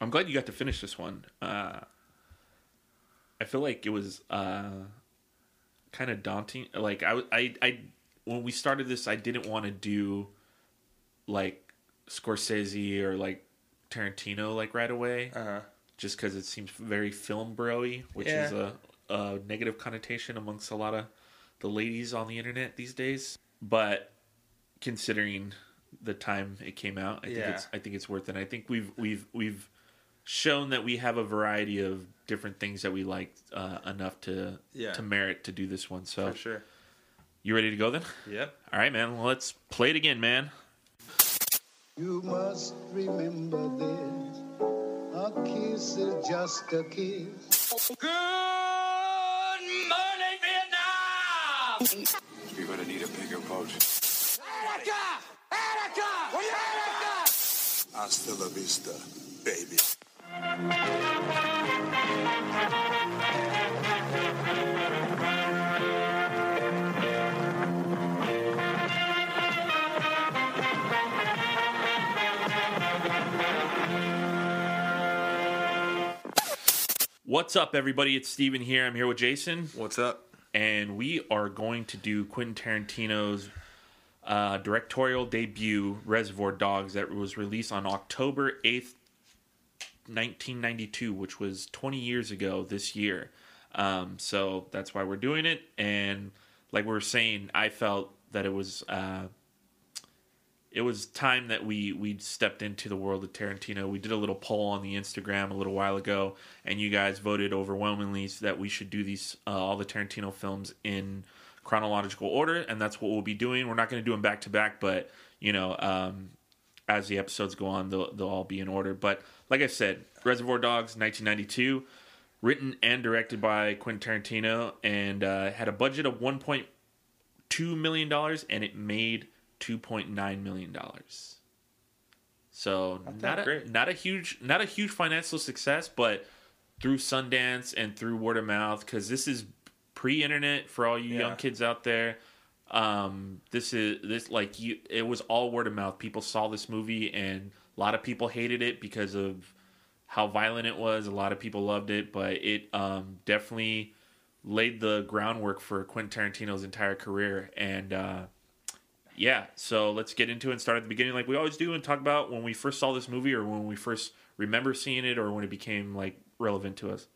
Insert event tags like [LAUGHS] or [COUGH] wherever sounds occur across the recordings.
I'm glad you got to finish this one. Uh, I feel like it was uh, kind of daunting. Like I, I, I, when we started this, I didn't want to do like Scorsese or like Tarantino like right away, Uh-huh. just because it seems very film broy, which Yeah. is a, a negative connotation amongst a lot of the ladies on the internet these days. But considering the time it came out, I think Yeah. it's I think it's worth it. I think we've we've we've shown that we have a variety of different things that we like uh, enough to Yeah. to merit to do this one. So For sure. you ready to go then? Yep. All right, man. Well, let's play it again, man. You must remember this. A kiss is just a kiss. Good morning, Vietnam! You're gonna need a bigger boat. Attica! Attica! Attica! Hasta la vista, baby. What's up, everybody? It's Steven here. I'm here with Jason, What's up? and we are going to do Quentin Tarantino's uh, directorial debut, Reservoir Dogs, that was released on October 8th, 1992, which was 20 years ago this year. Um, so that's why we're doing it. And like we were saying, I felt that it was. Uh, it was time that we we stepped into the world of Tarantino. We did a little poll on the Instagram a little while ago, and you guys voted overwhelmingly that we should do these uh, all the Tarantino films in chronological order, and that's what we'll be doing. We're not going to do them back to back, but you know, um, as the episodes go on, they'll they'll all be in order. But like I said, Reservoir Dogs, 1992, written and directed by Quentin Tarantino, and uh, had a budget of 1.2 million dollars, and it made 2.9 million dollars. So not a, great. not a huge not a huge financial success, but through Sundance and through word of mouth, because this is pre-internet for all you Yeah. young kids out there. Um, this is this like you. It was all word of mouth. People saw this movie, and a lot of people hated it because of how violent it was. A lot of people loved it, but it um, definitely laid the groundwork for Quentin Tarantino's entire career. And uh, yeah, so let's get into it and start at the beginning, like we always do, and talk about when we first saw this movie, or when we first remember seeing it, or when it became like relevant to us.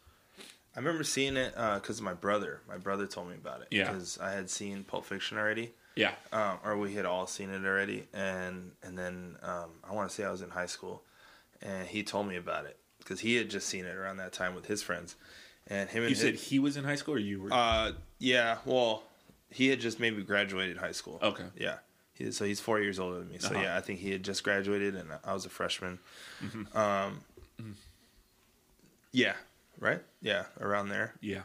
I remember seeing it because of my brother. My brother told me about it. Yeah. Because I had seen Pulp Fiction already, Yeah, um, or we had all seen it already, and and then um, I want to say I was in high school, and he told me about it because he had just seen it around that time with his friends, and him and you his, said he was in high school, or you were? Uh, yeah. Well, he had just maybe graduated high school. Okay. Yeah. He, so he's four years older than me. So Uh-huh. yeah, I think he had just graduated, and I was a freshman. Mm-hmm. Um. Yeah. Right. Yeah. Around there. yeah,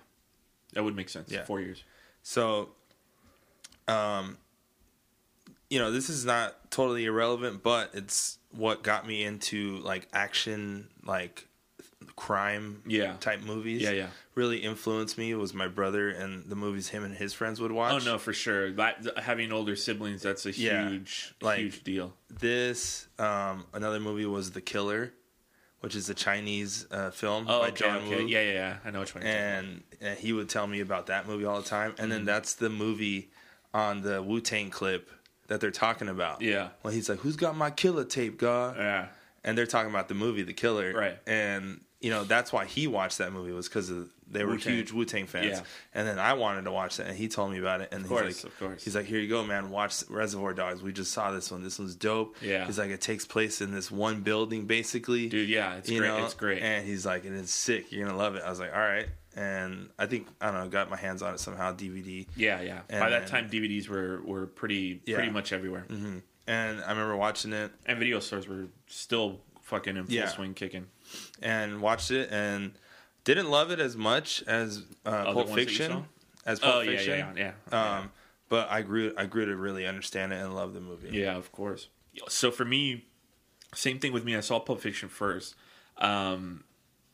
that would make sense. Yeah. four years. So, um, you know, this is not totally irrelevant, but it's what got me into like action, like crime, Yeah. type movies. Yeah, yeah. Really influenced me was my brother and the movies him and his friends would watch. Oh no, for sure. That, having older siblings, that's a Yeah. huge, Like- huge deal. This, um, another movie was The Killer, which is a Chinese uh, film Oh, by okay, John okay. Woo. Yeah, yeah, yeah. I know which one. and, and he would tell me about that movie all the time. And Mm-hmm. then that's the movie on the Wu Tang clip that they're talking about. Yeah. Well, he's like, "Who's got my killer tape, God?" yeah, And they're talking about the movie The Killer, Right. And you know that's why he watched that movie was because they were Wu-Tang. huge Wu Tang fans. Yeah. And then I wanted to watch that, and he told me about it. And course, he's like, of course. he's like, "Here you go, man. Watch Reservoir Dogs. We just saw this one. This one's dope." Yeah. He's like, "It takes place in this one building, basically." dude. Yeah, it's you great. know? it's great. And he's like, and it's sick. You're gonna love it. I was like, all right. And I think I don't know, got my hands on it somehow, DVD. yeah, yeah. And By that time, DVDs were were pretty Yeah. pretty much everywhere, mm-hmm. And I remember watching it and video stores were still fucking in full Yeah. swing, kicking. And watched it and didn't love it as much as uh, Pulp that you Fiction. As Pulp Oh yeah, Fiction. yeah, yeah, yeah. Um, but I grew I grew to really understand it and love the movie. Yeah, of course. So for me, same thing with me. I saw Pulp Fiction first, um,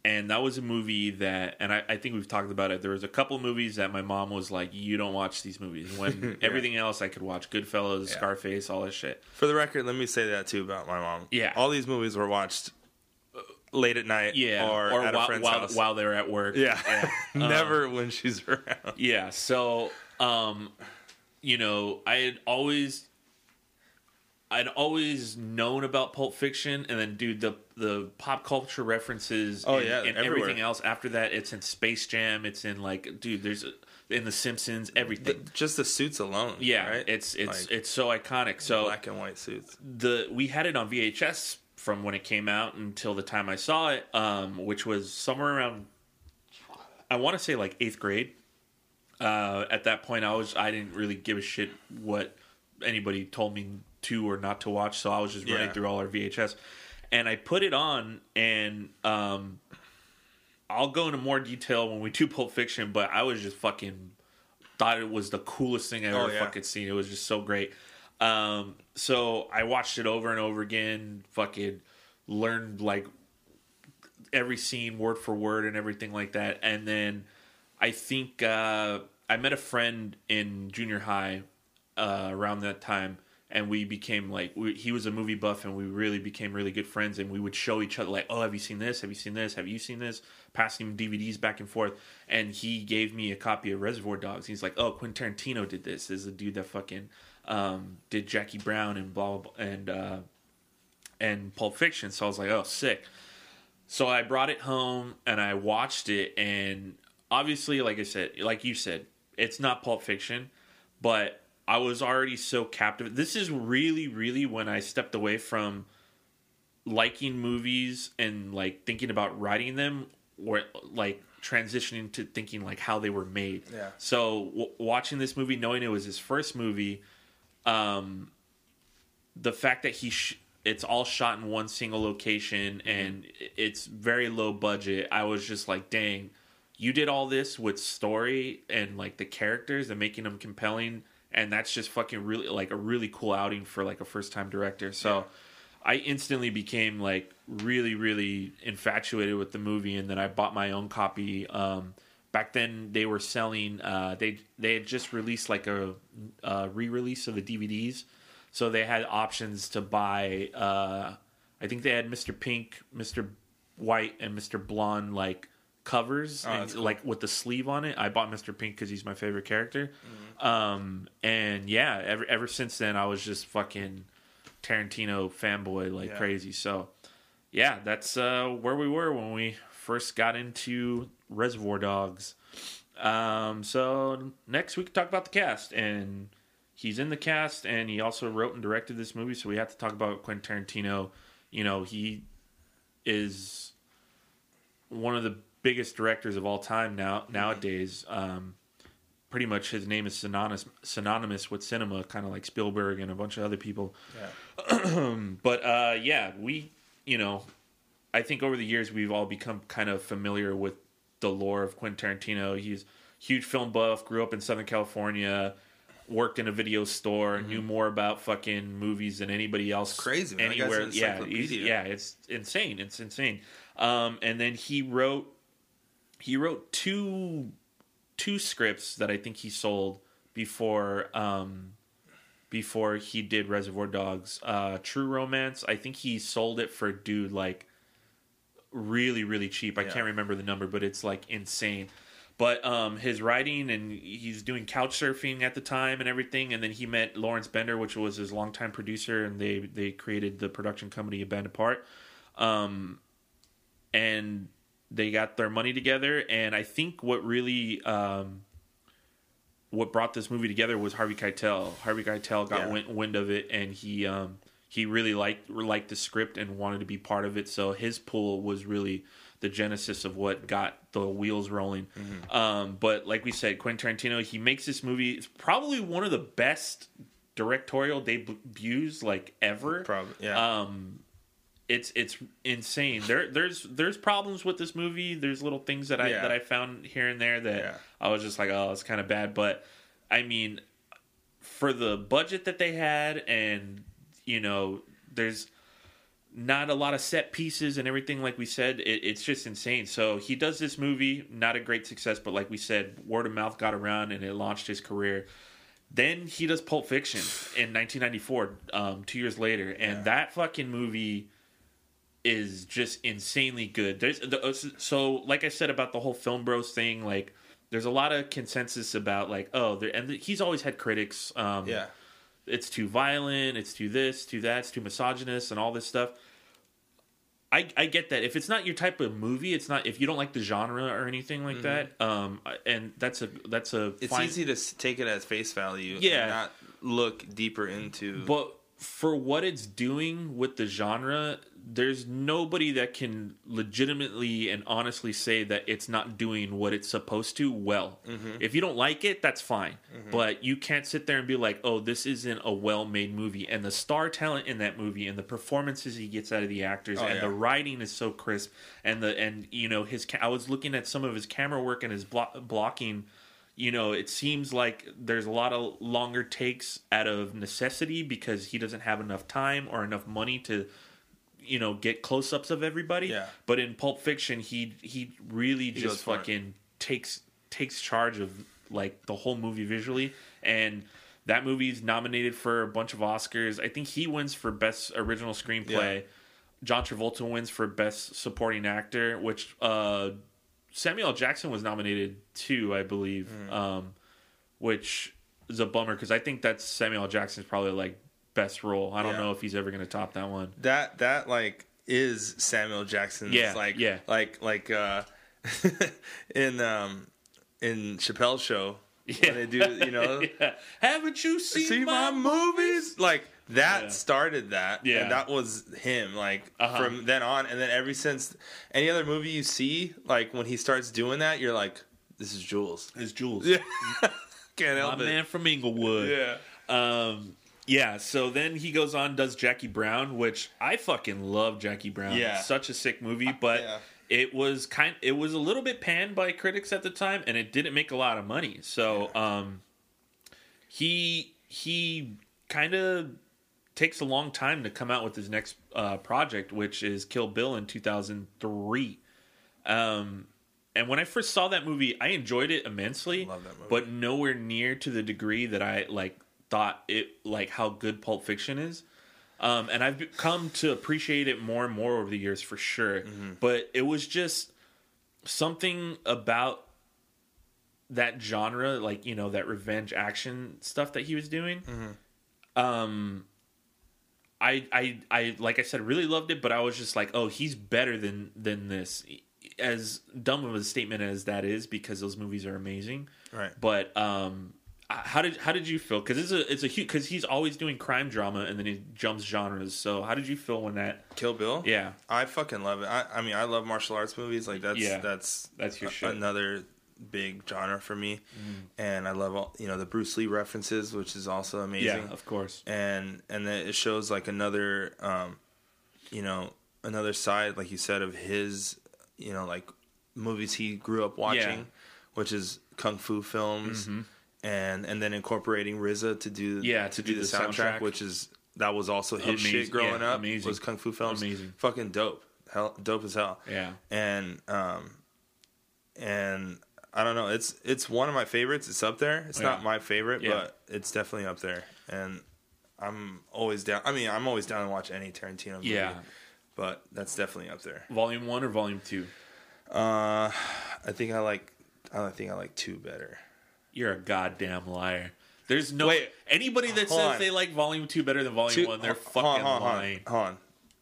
and that was a movie that, and I, I think we've talked about it. There was a couple movies that my mom was like, "You don't watch these movies." [LAUGHS] When everything else I could watch, Goodfellas, Yeah. Scarface, all that shit. For the record, let me say that too about my mom. Yeah. All these movies were watched late at night, yeah, or, or at while a friend's while, house. while they're at work. yeah, [LAUGHS] never when she's around. Yeah, so um you know, I had always I'd always known about Pulp Fiction and then dude the the pop culture references Oh, and, yeah, and everywhere. everything else after that it's in Space Jam, it's in like dude there's in the Simpsons, everything. Just the suits alone. yeah, right? it's it's Like, it's so iconic. So black and white suits. the we had it on VHS from when it came out until the time I saw it, um, which was somewhere around I want to say like eighth grade. Uh, at that point, I was I didn't really give a shit what anybody told me to or not to watch, so I was just running Yeah. through all our VHS, and I put it on, and um, I'll go into more detail when we do Pulp Fiction, but I was just fucking thought it was the coolest thing I ever Oh, yeah. fucking seen. It was just so great. Um, so I watched it over and over again. Fucking learned like every scene word for word and everything like that. And then I think uh, I met a friend in junior high uh, around that time, and we became like we, he was a movie buff, and we really became really good friends. And we would show each other like, "Oh, have you seen this? Have you seen this? Have you seen this?" Passing DVDs back and forth. And he gave me a copy of Reservoir Dogs. He's like, "Oh, Quentin Tarantino did this. This is a dude that fucking um, did Jackie Brown and blah blah, blah and uh, and Pulp Fiction." So I was like, "Oh, sick." So I brought it home and I watched it, and obviously, like I said, like you said, it's not Pulp Fiction, but I was already so captivated. This is really, really when I stepped away from liking movies and like thinking about writing them, or like transitioning to thinking like how they were made. Yeah. So w- watching this movie, knowing it was his first movie, um, the fact that he sh- it's all shot in one single location and it's very low budget i was just like dang you did all this with story and like the characters and making them compelling and that's just fucking really like a really cool outing for like a first time director. So i instantly became like really really infatuated with the movie and then i bought my own copy um back then they were selling uh they they had just released like a, uh re-release of the dvds so they had options to buy. Uh, I think they had Mr. Pink, Mr. White, and Mr. Blonde like covers, and, Oh, that's cool. like with the sleeve on it. I bought Mr. Pink because he's my favorite character. Mm-hmm. Um, and yeah, ever ever since then, I was just fucking Tarantino fanboy like Yeah. crazy. So yeah, that's uh, where we were when we first got into Reservoir Dogs. Um, so next we can talk about the cast and he's in the cast and he also wrote and directed this movie so we have to talk about quentin tarantino you know he is one of the biggest directors of all time now nowadays um, pretty much his name is synonymous synonymous with cinema kind of like spielberg and a bunch of other people Yeah. [CLEARS THROAT] but uh, yeah, we, you know, I think over the years we've all become kind of familiar with the lore of Quentin Tarantino. He's a huge film buff, grew up in Southern California, worked in a video store, knew more about fucking movies than anybody else. Mm-hmm. crazy, man. Anywhere, an yeah, yeah, it's insane. It's insane. Um, and then he wrote, he wrote two, two scripts that I think he sold before. Um, before he did Reservoir Dogs. Uh, True Romance, I think he sold it for dude like really really cheap. I Yeah. can't remember the number, but it's like insane. But um, his writing and he's doing couch surfing at the time and everything, and then he met Lawrence Bender, which was his longtime producer, and they they created the production company A Band Apart. Um, and they got their money together, and I think what really um, what brought this movie together was Harvey Keitel. Harvey Keitel got Yeah. wind, wind of it, and he um, he really liked liked the script and wanted to be part of it. So his pull was really the genesis of what got the wheels rolling. Mm-hmm. Um, but like we said, Quentin Tarantino he makes this movie. It's probably one of the best directorial debuts like ever. Probably. Yeah. Um, it's it's insane. There there's there's problems with this movie. There's little things that I Yeah. that I found here and there that Yeah. I was just like, oh, it's kind of bad. But I mean, for the budget that they had, and you know, there's not a lot of set pieces and everything. Like we said, it, it's just insane. So he does this movie, not a great success, but like we said, word of mouth got around and it launched his career. Then he does Pulp Fiction in 1994, um, two years later, and Yeah. that fucking movie is just insanely good. There's the, uh, so like I said about the whole film bros thing, like there's a lot of consensus about like oh, there, and he's always had critics. Um, Yeah. It's too violent, it's too this, too that, it's too misogynist, and all this stuff. I, I get that if it's not your type of movie, it's not if you don't like the genre or anything like that. Um, and that's a that's a Mm-hmm. It's fine- easy to take it as face value. Yeah. And not look deeper into. But for what it's doing with the genre, there's nobody that can legitimately and honestly say that it's not doing what it's supposed to well. Mm-hmm. If you don't like it, that's fine. But you can't sit there and be like, "Oh, this isn't a well-made movie." And the star talent in that movie and the performances he gets out of the actors Oh, and yeah. the writing is so crisp and the and you know his ca- I was looking at some of his camera work and his blo- blocking you know, it seems like there's a lot of longer takes out of necessity because he doesn't have enough time or enough money to, you know, get close ups of everybody. Yeah. But in Pulp Fiction, he he really goes just fucking takes takes charge of like the whole movie visually and. That movie's nominated for a bunch of Oscars. I think he wins for best original screenplay. Yeah. John Travolta wins for best supporting actor, which uh, Samuel L. Jackson was nominated too, I believe, Mm. um, which is a bummer because I think that's Samuel L. Jackson's probably like best role. I don't Yeah. know if he's ever going to top that one. that that like is Samuel Jackson's Yeah, like yeah. like like uh [LAUGHS] in um in Chappelle's show [LAUGHS] when they do you know [LAUGHS] Yeah. Haven't you seen see my, my movies like that Yeah. started that Yeah. and that was him like Uh-huh. from then on and then ever since any other movie you see like when he starts doing that you're like this is Jules His Jules, yeah [LAUGHS] can't my help it man from Inglewood. yeah Um, yeah, so then he goes on does Jackie Brown, which I fucking love Jackie Brown. Yeah. Such a sick movie, but yeah. it was kind it was a little bit panned by critics at the time and it didn't make a lot of money. So um he he kind of takes a long time to come out with his next uh, project, which is Kill Bill in 2003. Um, and when I first saw that movie, I enjoyed it immensely, Love that movie. but nowhere near to the degree that I like thought it like how good Pulp Fiction is. Um, and I've come to appreciate it more and more over the years for sure. Mm-hmm. But it was just something about that genre, like you know that revenge action stuff that he was doing. Um, I I I like I said, really loved it, but I was just like, oh, he's better than than this. As dumb of a statement as that is, because those movies are amazing. Right. But um, how did how did you feel? Because it's a it's a huge because he's always doing crime drama and then he jumps genres. So how did you feel when that? Kill Bill Yeah, I fucking love it I, I mean I love martial arts movies like that's Yeah. that's That's your shit. Another big genre for me and I love all you know the Bruce Lee references which is also amazing yeah, of course. and and then it shows like another um you know another side like you said of his you know like movies he grew up watching Yeah. Mm-hmm. which is kung fu films and and then incorporating RZA to do Yeah, to, to do, do the, the soundtrack, soundtrack. which is that was also his Amazing. shit growing Yeah, up amazing. was kung fu films Amazing. fucking dope hell dope as hell Yeah. and um and I don't know it's it's one of my favorites it's up there it's not my favorite Yeah. but it's definitely up there and I'm always down I mean I'm always down to watch any Tarantino movie Yeah. but that's definitely up there Volume one or volume two? uh I think I like I think I like two better You're a goddamn liar. There's no Wait. anybody that says on. they like volume two better than volume Two- one. They're hold fucking on, hold on, lying. hold on.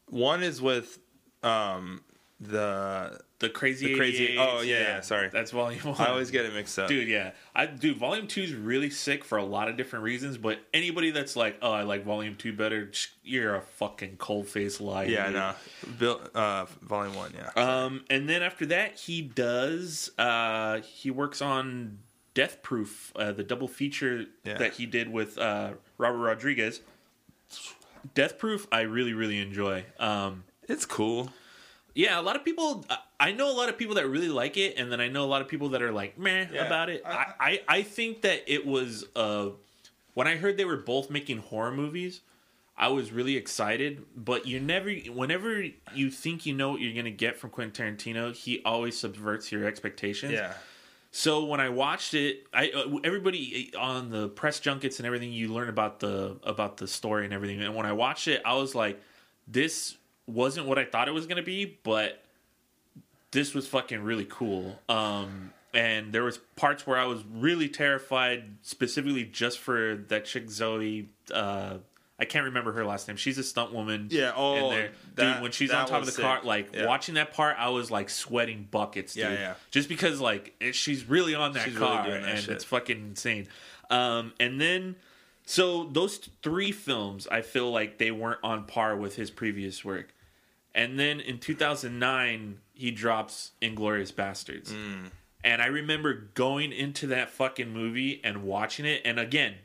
One is with um the The crazy, The crazy- oh, yeah, yeah, sorry. That's volume one. I always get it mixed up. dude. Yeah, I dude. Volume two is really sick for a lot of different reasons. But anybody that's like, oh, I like volume two better, you're a fucking cold faced liar. Yeah, no. Bill uh volume 1, yeah. Um, and then after that, he does. Uh, he works on Death Proof, uh, the double feature Yeah. that he did with uh, Robert Rodriguez. Death Proof, I really, really enjoy. Um, it's cool. Yeah, a lot of people. I- I know a lot of people that really like it, and then I know a lot of people that are like meh Yeah, about it. I, I, I think that it was. Uh, when I heard they were both making horror movies, I was really excited. But you never, whenever you think you know what you're gonna get from Quentin Tarantino, he always subverts your expectations. Yeah. So when I watched it, I uh, everybody on the press junkets and everything, you learn about the about the story and everything. And when I watched it, I was like, this wasn't what I thought it was gonna be, but this was fucking really cool. Um, and there was parts where I was really terrified, specifically just for that chick Zoe. Uh, I can't remember her last name. She's a stunt woman. Yeah, oh, in that- dude, when she's on top of the car, like Yeah. watching that part, I was like sweating buckets, dude. Yeah, yeah. Just because like it, she's really on that She's really car, doing that and shit. it's fucking insane. Um, and then, so those three films, I feel like they weren't on par with his previous work. And then in 2009, he drops Inglourious Basterds. Mm. And I remember going into that fucking movie and watching it. And again,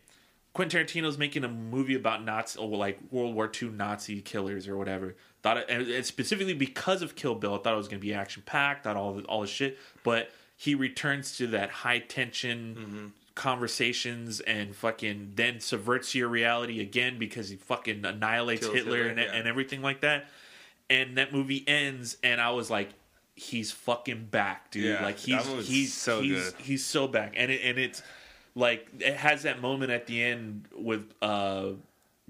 Quentin Tarantino's making a movie about Nazi, or like World War II Nazi killers or whatever. Thought it, and specifically because of Kill Bill, I thought it was going to be action packed, thought all the, all this shit. But he returns to that high tension Mm-hmm. conversations and fucking then subverts your reality again because he fucking annihilates Hitler, Hitler, and, yeah. and everything like that. And that movie ends, and I was like, he's fucking back, dude. Yeah, like he's he's so he's, good. he's so back, and it, and it's like it has that moment at the end with uh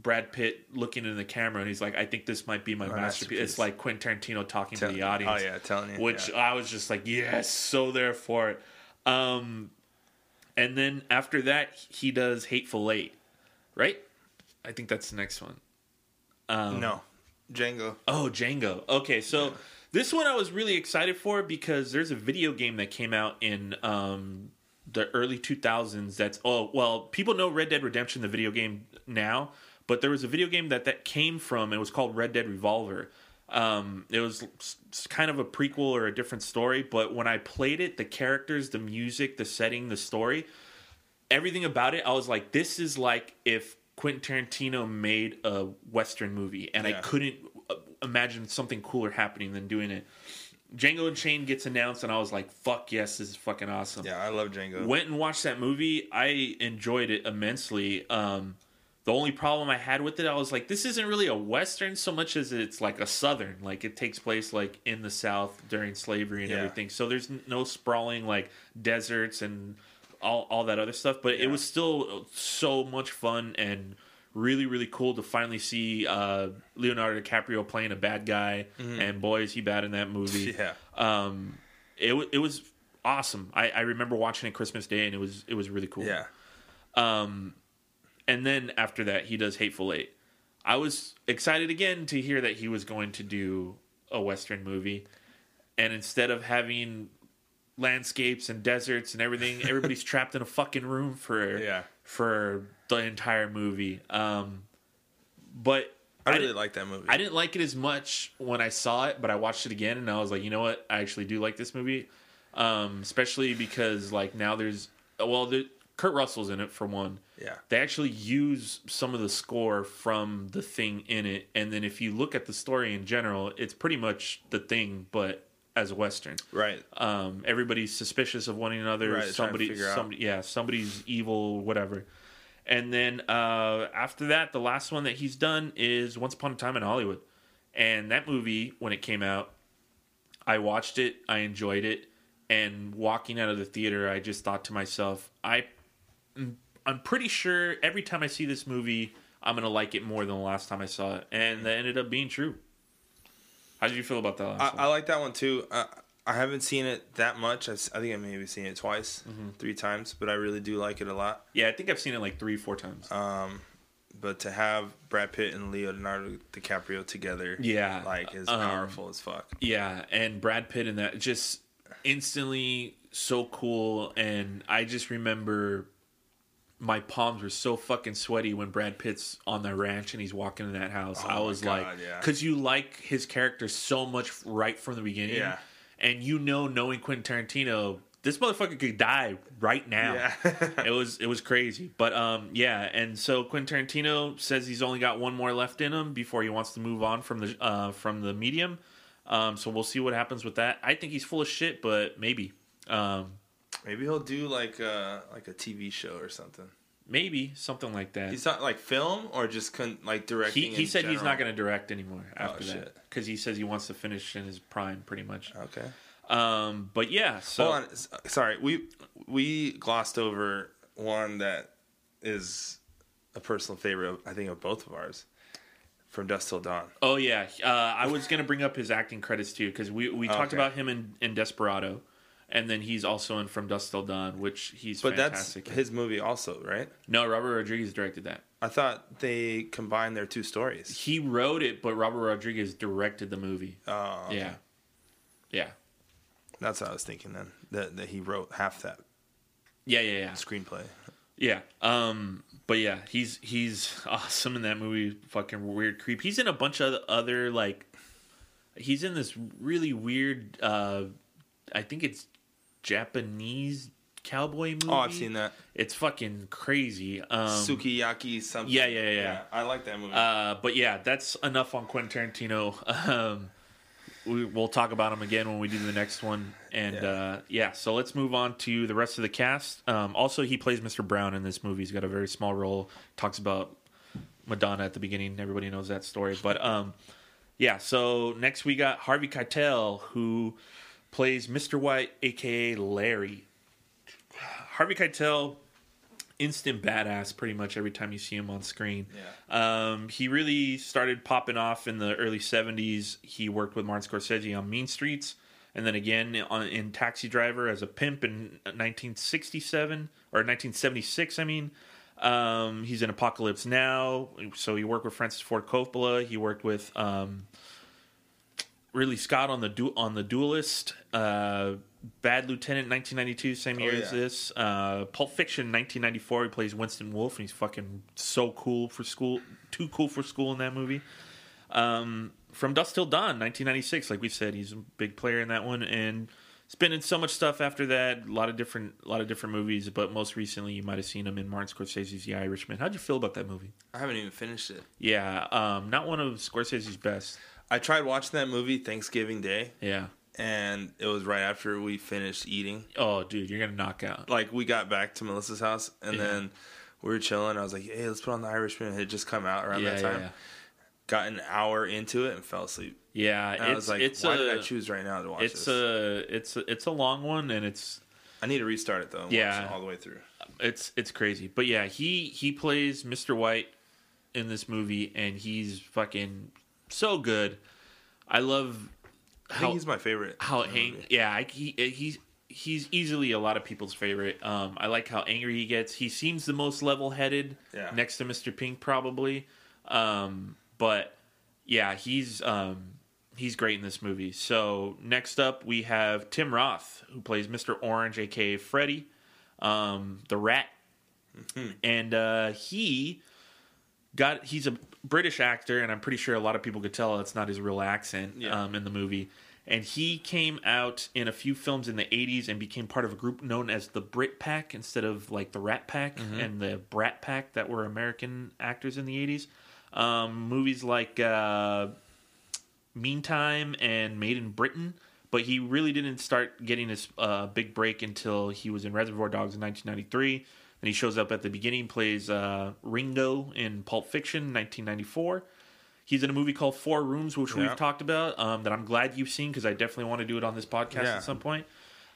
Brad Pitt looking in the camera, and he's like, "I think this might be my, My masterpiece. masterpiece. It's like Quentin Tarantino talking Tell- to the audience. Oh yeah, telling you. which yeah. I was just like, yes, so there for it. Um, and then after that, he does Hateful Eight, right? I think that's the next one. Um, no, Django. Oh, Django. Okay, so this one I was really excited for because there's a video game that came out in um, the early 2000s. That's oh well, people know Red Dead Redemption, the video game now, but there was a video game that that came from. It was called Red Dead Revolver. Um, it was kind of a prequel or a different story, but when I played it, the characters, the music, the setting, the story, everything about it, I was like, this is like if Quentin Tarantino made a Western movie, and I couldn't uh, imagine something cooler happening than doing it. Django Unchained gets announced, and I was like, fuck yes, this is fucking awesome. Yeah, I love Django. Went and watched that movie. I enjoyed it immensely. Um, the only problem I had with it, I was like, this isn't really a western so much as it's like a southern. Like it takes place like in the South during slavery and Yeah. everything. So there's no sprawling like deserts and all all that other stuff. But it was still so much fun and really really cool to finally see uh, Leonardo DiCaprio playing a bad guy. And boy, is he bad in that movie [LAUGHS] yeah, um, it it was awesome. I, I remember watching it Christmas Day, and it was it was really cool. yeah. Um, And then after that, he does Hateful Eight. I was excited again to hear that he was going to do a western movie, and instead of having landscapes and deserts and everything, [LAUGHS] everybody's trapped in a fucking room for Yeah. for the entire movie. Um, but I really didn't- like that movie. I didn't like it as much when I saw it, but I watched it again and I was like, you know what? I actually do like this movie, um, especially because like now there's well, the, Kurt Russell's in it for one. Yeah. they actually use some of the score from the thing in it, and then if you look at the story in general, it's pretty much the thing, but as a western. Right. Um, everybody's suspicious of one another. Right, somebody, out. somebody, yeah, somebody's evil, whatever. And then uh, after that, the last one that he's done is Once Upon a Time in Hollywood, and that movie when it came out, I watched it, I enjoyed it, and walking out of the theater, I just thought to myself, I, I'm pretty sure every time I see this movie, I'm gonna like it more than the last time I saw it, and that ended up being true. How did you feel about that last I, one? I like that one too. I, I haven't seen it that much. I think I maybe seen it twice, Mm-hmm. three times, but I really do like it a lot. yeah, I think I've seen it like three, four times. Um, but to have Brad Pitt and Leonardo DiCaprio together, Yeah, like is um, powerful as fuck. Yeah, and Brad Pitt in that just instantly so cool. And I just remember my palms were so fucking sweaty when Brad Pitt's on the ranch and he's walking in that house. Oh I was God, like, yeah. because you like his character so much right from the beginning. Yeah. And you know, knowing Quentin Tarantino, this motherfucker could die right now. Yeah. [LAUGHS] it was it was crazy, but um yeah, and so Quentin Tarantino says he's only got one more left in him before he wants to move on from the uh from the medium. Um, so we'll see what happens with that. I think he's full of shit, but maybe, um, Maybe he'll do like a like a TV show or something. maybe something like that. He's not like film or just con- like directing. he he said he's not going to direct anymore after that shit. because he says he wants to finish in his prime, pretty much. Okay. Um, but yeah, so Hold on. Sorry, we we glossed over one that is a personal favorite. Of, I think of both of ours. from Dusk Till Dawn. Oh yeah, uh, I was gonna bring up his acting credits too because we we talked Okay. about him in, in Desperado, and then he's also in From Dusk Till Dawn, which he's But fantastic. that's his movie also, right? no, Robert Rodriguez directed that. I thought they combined their two stories. He wrote it, but Robert Rodriguez directed the movie. Oh, okay. Yeah, yeah, That's what I was thinking then. That, that he wrote half that yeah, yeah, yeah. screenplay. Yeah. Um. But yeah, he's he's [LAUGHS] awesome in that movie. Fucking weird creep. He's in a bunch of other like. He's in this really weird. uh I think it's Japanese cowboy movie. Oh, I've seen that. It's fucking crazy. Um, Sukiyaki something. yeah, yeah, yeah. I like that movie. uh, but yeah, that's enough on Quentin Tarantino. [LAUGHS] Um, we, we'll talk about him again when we do the next one. And Yeah. uh, yeah, so let's move on to the rest of the cast. Um, also, he plays Mr. Brown in this movie. He's got a very small role. Talks about Madonna at the beginning. Everybody knows that story. But um, yeah, so next we got Harvey Keitel, who plays Mr. White, aka Larry. Harvey Keitel, instant badass pretty much every time you see him on screen. Um, he really started popping off in the early 70s. He worked with Martin Scorsese on Mean Streets, and then again on, in Taxi Driver as a pimp in 1967 or 1976, I mean. Um, he's in Apocalypse Now, so he worked with Francis Ford Coppola. He worked with um, Ridley Scott on the du- on the Duelist, uh, Bad Lieutenant 1992, same year Oh, as this. Uh, Pulp Fiction 1994, he plays Winston Wolfe, and he's fucking so cool for school, too cool for school in that movie. Um, From Dusk Till Dawn 1996, like we said, he's a big player in that one, and it's been in so much stuff after that. A lot of different, a lot of different movies, but most recently you might have seen him in Martin Scorsese's The Irishman. How'd you feel about that movie? I haven't even finished it. Yeah, um, not one of Scorsese's best. I tried watching that movie Thanksgiving Day, Yeah. and it was right after we finished eating. Oh, dude, you're gonna knock out. Like we got back to Melissa's house, and Yeah. then we were chilling. I was like, "Hey, let's put on the Irishman." It had just come out around Yeah, that time. yeah. Got an hour into it and fell asleep. Yeah, And it's I was like, it's "Why a did I choose right now to watch it's this?" a it's a, it's a long one and it's I need to restart it though. Yeah. watch it all the way through. it's it's crazy. But yeah, he he plays Mr. White in this movie and he's fucking so good. I love I think he's my favorite. how ang- yeah, I, he he's he's easily a lot of people's favorite. Um, I like how angry he gets. He seems the most level-headed Yeah. next to Mr. Pink probably. Um, but yeah, he's um, he's great in this movie. So next up we have Tim Roth who plays Mr. Orange aka Freddy, um, the rat. And uh, he got he's a British actor, and I'm pretty sure a lot of people could tell that's not his real accent Yeah. um, in the movie. And he came out in a few films in the 80s and became part of a group known as the Brit Pack instead of like the Rat Pack and the Brat Pack that were American actors in the 80s. Um, movies like uh, Meantime and Made in Britain, but he really didn't start getting his uh, big break until he was in Reservoir Dogs in 1993. Then he shows up at the beginning, plays uh, Ringo in Pulp Fiction, 1994. He's in a movie called Four Rooms, which Yeah. we've talked about, um, that I'm glad you've seen because I definitely want to do it on this podcast Yeah. at some point.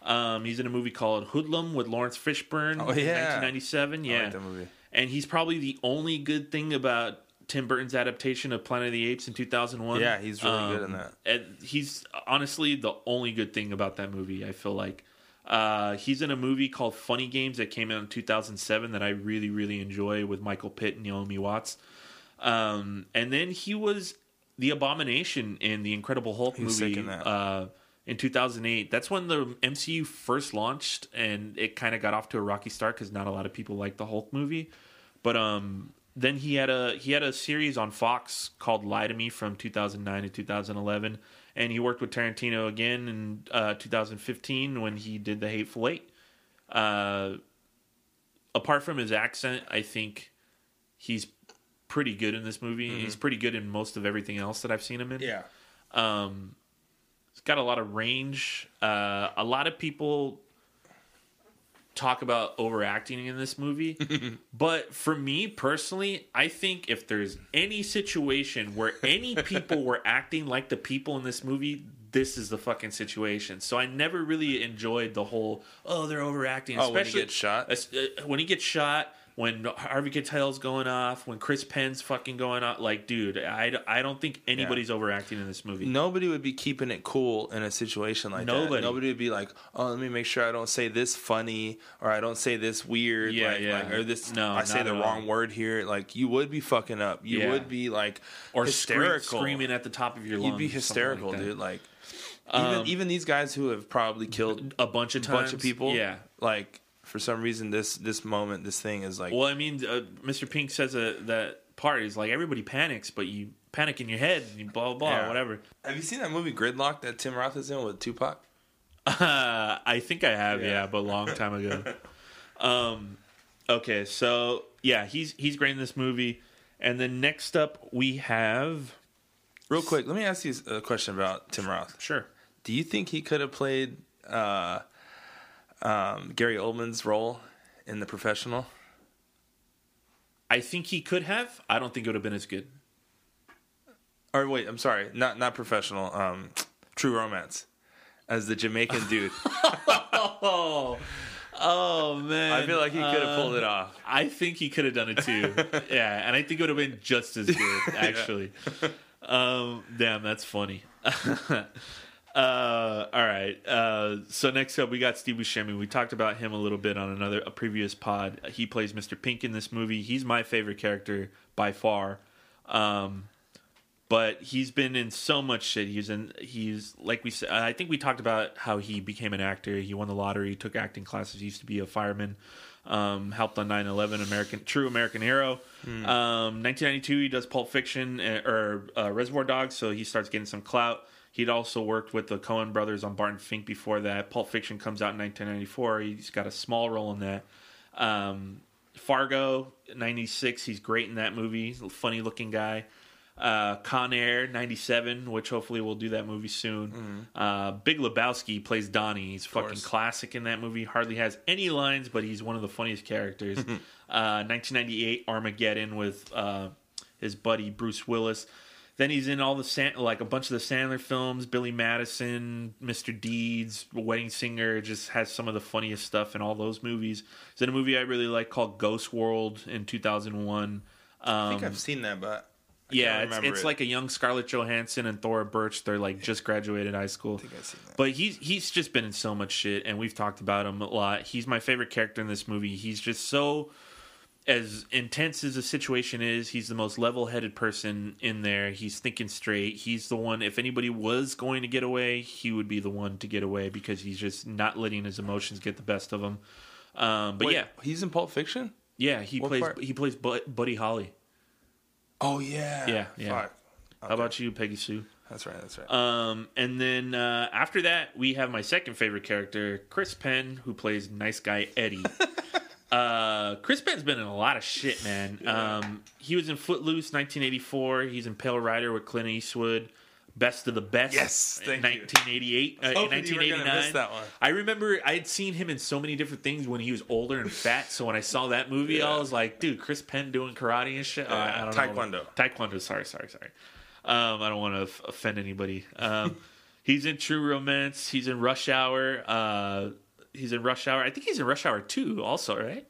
Um, he's in a movie called Hoodlum with Laurence Fishburne, Oh, in yeah. 1997. I Yeah, like and he's probably the only good thing about Tim Burton's adaptation of Planet of the Apes in 2001. Yeah, he's really good in that. And he's honestly the only good thing about that movie. I feel like uh, he's in a movie called Funny Games that came out in 2007 that I really really enjoy with Michael Pitt and Naomi Watts. Um, and then he was the Abomination in the Incredible Hulk He was movie in. Uh, in 2008. That's when the MCU first launched, and it kind of got off to a rocky start because not a lot of people liked the Hulk movie. But um, then he had a he had a series on Fox called Lie to Me from 2009 to 2011, and he worked with Tarantino again in uh, 2015 when he did The Hateful Eight. Uh, apart from his accent, I think he's pretty good in this movie. He's pretty good in most of everything else that I've seen him in. Yeah. Um, it's got a lot of range. Uh, a lot of people talk about overacting in this movie, [LAUGHS] but for me personally, I think if there's any situation where any [LAUGHS] people were acting like the people in this movie, this is the fucking situation. So I never really enjoyed the whole oh they're overacting. Oh, when he especially gets shot? uh, when he gets shot. When Harvey Keitel's going off, when Chris Penn's fucking going off. Like, dude, I, I don't think anybody's overacting in this movie. Nobody would be keeping it cool in a situation like Nobody. that. Nobody would be like, "Oh, let me make sure I don't say this funny or I don't say this weird, Yeah, like, yeah. like, or this No, I say the wrong word here." Like you would be fucking up. You Yeah. would be like or hysterical, screaming at the top of your lungs. You'd be hysterical, like dude. Like even um, even these guys who have probably killed A bunch of times. bunch of people, Yeah. like for some reason this this moment this thing is like Well, I mean, uh, Mr. Pink says uh, that part is like everybody panics, but you panic in your head and you blah, blah, blah, Yeah. whatever. Have you seen that movie Gridlock that Tim Roth is in with Tupac? Uh, [LAUGHS] I think I have, yeah, Yeah. but a long time ago. [LAUGHS] um, okay, so yeah, he's he's great in this movie. And then next up we have Real quick, let me ask you a question about Tim Roth. sure. Do you think he could have played uh, um, Gary Oldman's role in The Professional? I think he could have. I don't think it would have been as good. Or wait, I'm sorry, not not Professional. Um, True Romance as the Jamaican [LAUGHS] dude. Oh, oh man! I feel like he could have pulled it off. I think he could have done it too. [LAUGHS] yeah, and I think it would have been just as good, [LAUGHS] actually. um, damn, that's funny. Uh, all right. Uh, so next up, we got Steve Buscemi. We talked about him a little bit on another a previous pod. He plays Mr. Pink in this movie. He's my favorite character by far. Um, but he's been in so much shit. He's in. He's like we said. I think we talked about how he became an actor. He won the lottery. Took acting classes. He used to be a fireman. Um, helped on 9-11, American True American Hero. Um, 1992, he does Pulp Fiction uh, or uh, Reservoir Dogs, so he starts getting some clout. He'd also worked with the Coen brothers on Barton Fink before that. Pulp Fiction comes out in 1994. He's got a small role in that. Um, Fargo, 96. He's great in that movie. Funny looking guy. Uh, Con Air, 97, which hopefully we'll do that movie soon. Uh, Big Lebowski plays Donnie. He's fucking classic in that movie. Hardly has any lines, but he's one of the funniest characters. [LAUGHS] uh, 1998, Armageddon with uh, his buddy Bruce Willis. Then he's in all the San- like a bunch of the Sandler films. Billy Madison, Mr. Deeds, Wedding Singer, just has some of the funniest stuff in all those movies. He's in a movie I really like called Ghost World in 2001. I Um, think I've seen that, but I yeah, it's, it's it. like a young Scarlett Johansson and Thora Birch. They're like just graduated high school. I think I've seen that. But he's he's just been in so much shit, and we've talked about him a lot. He's my favorite character in this movie. He's just so as intense as the situation is. He's the most level-headed person in there. He's thinking straight. He's the one. If anybody was going to get away, he would be the one to get away because he's just not letting his emotions get the best of him. Um, but Wait, yeah, he's in Pulp Fiction. yeah, he What plays part? he plays Buddy Holly. Oh yeah, Yeah, yeah. Fuck. How about you, Peggy Sue? That's right. That's right. Um, and then uh, after that, we have my second favorite character, Chris Penn, who plays nice guy Eddie. [LAUGHS] uh, Chris Penn's been in a lot of shit, man. Um, he was in Footloose, 1984. He's in Pale Rider with Clint Eastwood. Best of the Best, Yes, thank you. 1988, uh, in hoping you were 1989. miss that one. I remember I had seen him in so many different things when he was older and fat. So when I saw that movie, I was like, dude, Chris Penn doing karate and shit. Uh, I don't know. Taekwondo. Taekwondo. Sorry, sorry, sorry. Um, I don't want to f- offend anybody. Um, [LAUGHS] he's in True Romance. He's in Rush Hour. Uh, he's in Rush Hour. I think he's in Rush Hour two, also, right?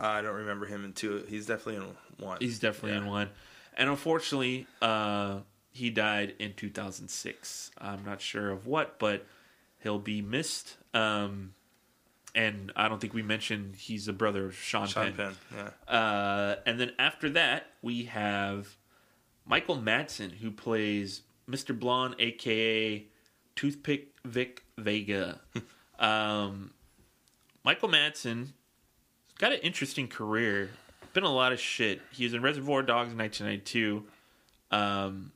I don't remember him in two. He's definitely in one. He's definitely in one. And unfortunately, uh, he died in 2006. I'm not sure of what, but he'll be missed. Um, and I don't think we mentioned he's the brother of Sean, Penn. Sean Penn. Penn. Yeah. Uh, and then after that, we have Michael Madsen, who plays Mr. Blonde, aka Toothpick Vic Vega. [LAUGHS] um, Michael Madsen got an interesting career. Been a lot of shit. He was in Reservoir Dogs in 1992. Um,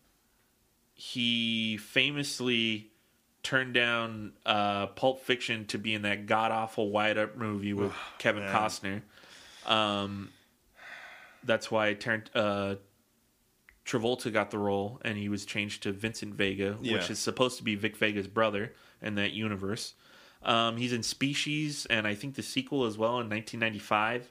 he famously turned down uh, Pulp Fiction to be in that god awful Wyatt Earp movie with Kevin man. Costner. Um, that's why Tarant- uh, Travolta got the role, and he was changed to Vincent Vega, which is supposed to be Vic Vega's brother in that universe. Um, he's in Species, and I think the sequel as well in 1995.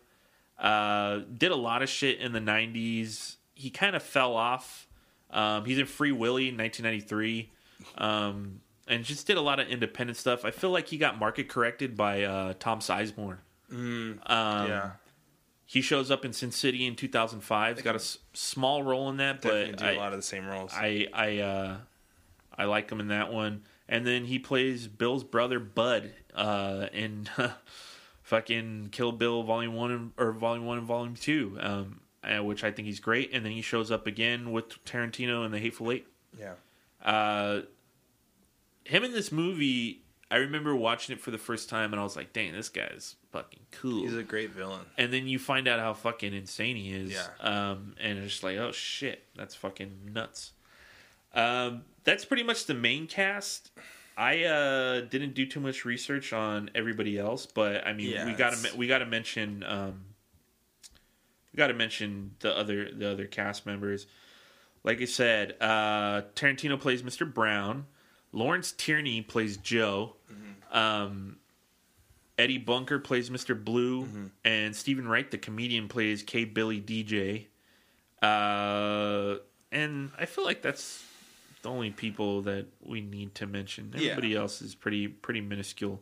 Uh, did a lot of shit in the 90s. He kind of fell off. Um, he's in Free Willy in 1993. Um, and just did a lot of independent stuff. I feel like he got market corrected by uh, Tom Sizemore. Um, yeah. he shows up in Sin City in 2005. He's got a s- small role in that, but do I, a lot of the same roles. I I uh, I like him in that one. And then he plays Bill's brother Bud uh, in [LAUGHS] fucking Kill Bill Volume One and, or Volume One and Volume Two, um, uh, which I think he's great. And then he shows up again with Tarantino in The Hateful Eight. yeah. Uh, him in this movie, I remember watching it for the first time, and I was like, "Dang, this guy's fucking cool." He's a great villain. and then you find out how fucking insane he is. Yeah. Um, and it's just like, oh shit, that's fucking nuts. Um, that's pretty much the main cast. I uh, didn't do too much research on everybody else, but I mean, Yeah, we got to we got to mention um, we got to mention the other the other cast members. Like I said, uh, Tarantino plays Mr. Brown. Lawrence Tierney plays Joe. Um, Eddie Bunker plays Mr. Blue, and Steven Wright, the comedian, plays K. Billy DJ. Uh, and I feel like that's the only people that we need to mention. Yeah. Everybody else is pretty pretty minuscule.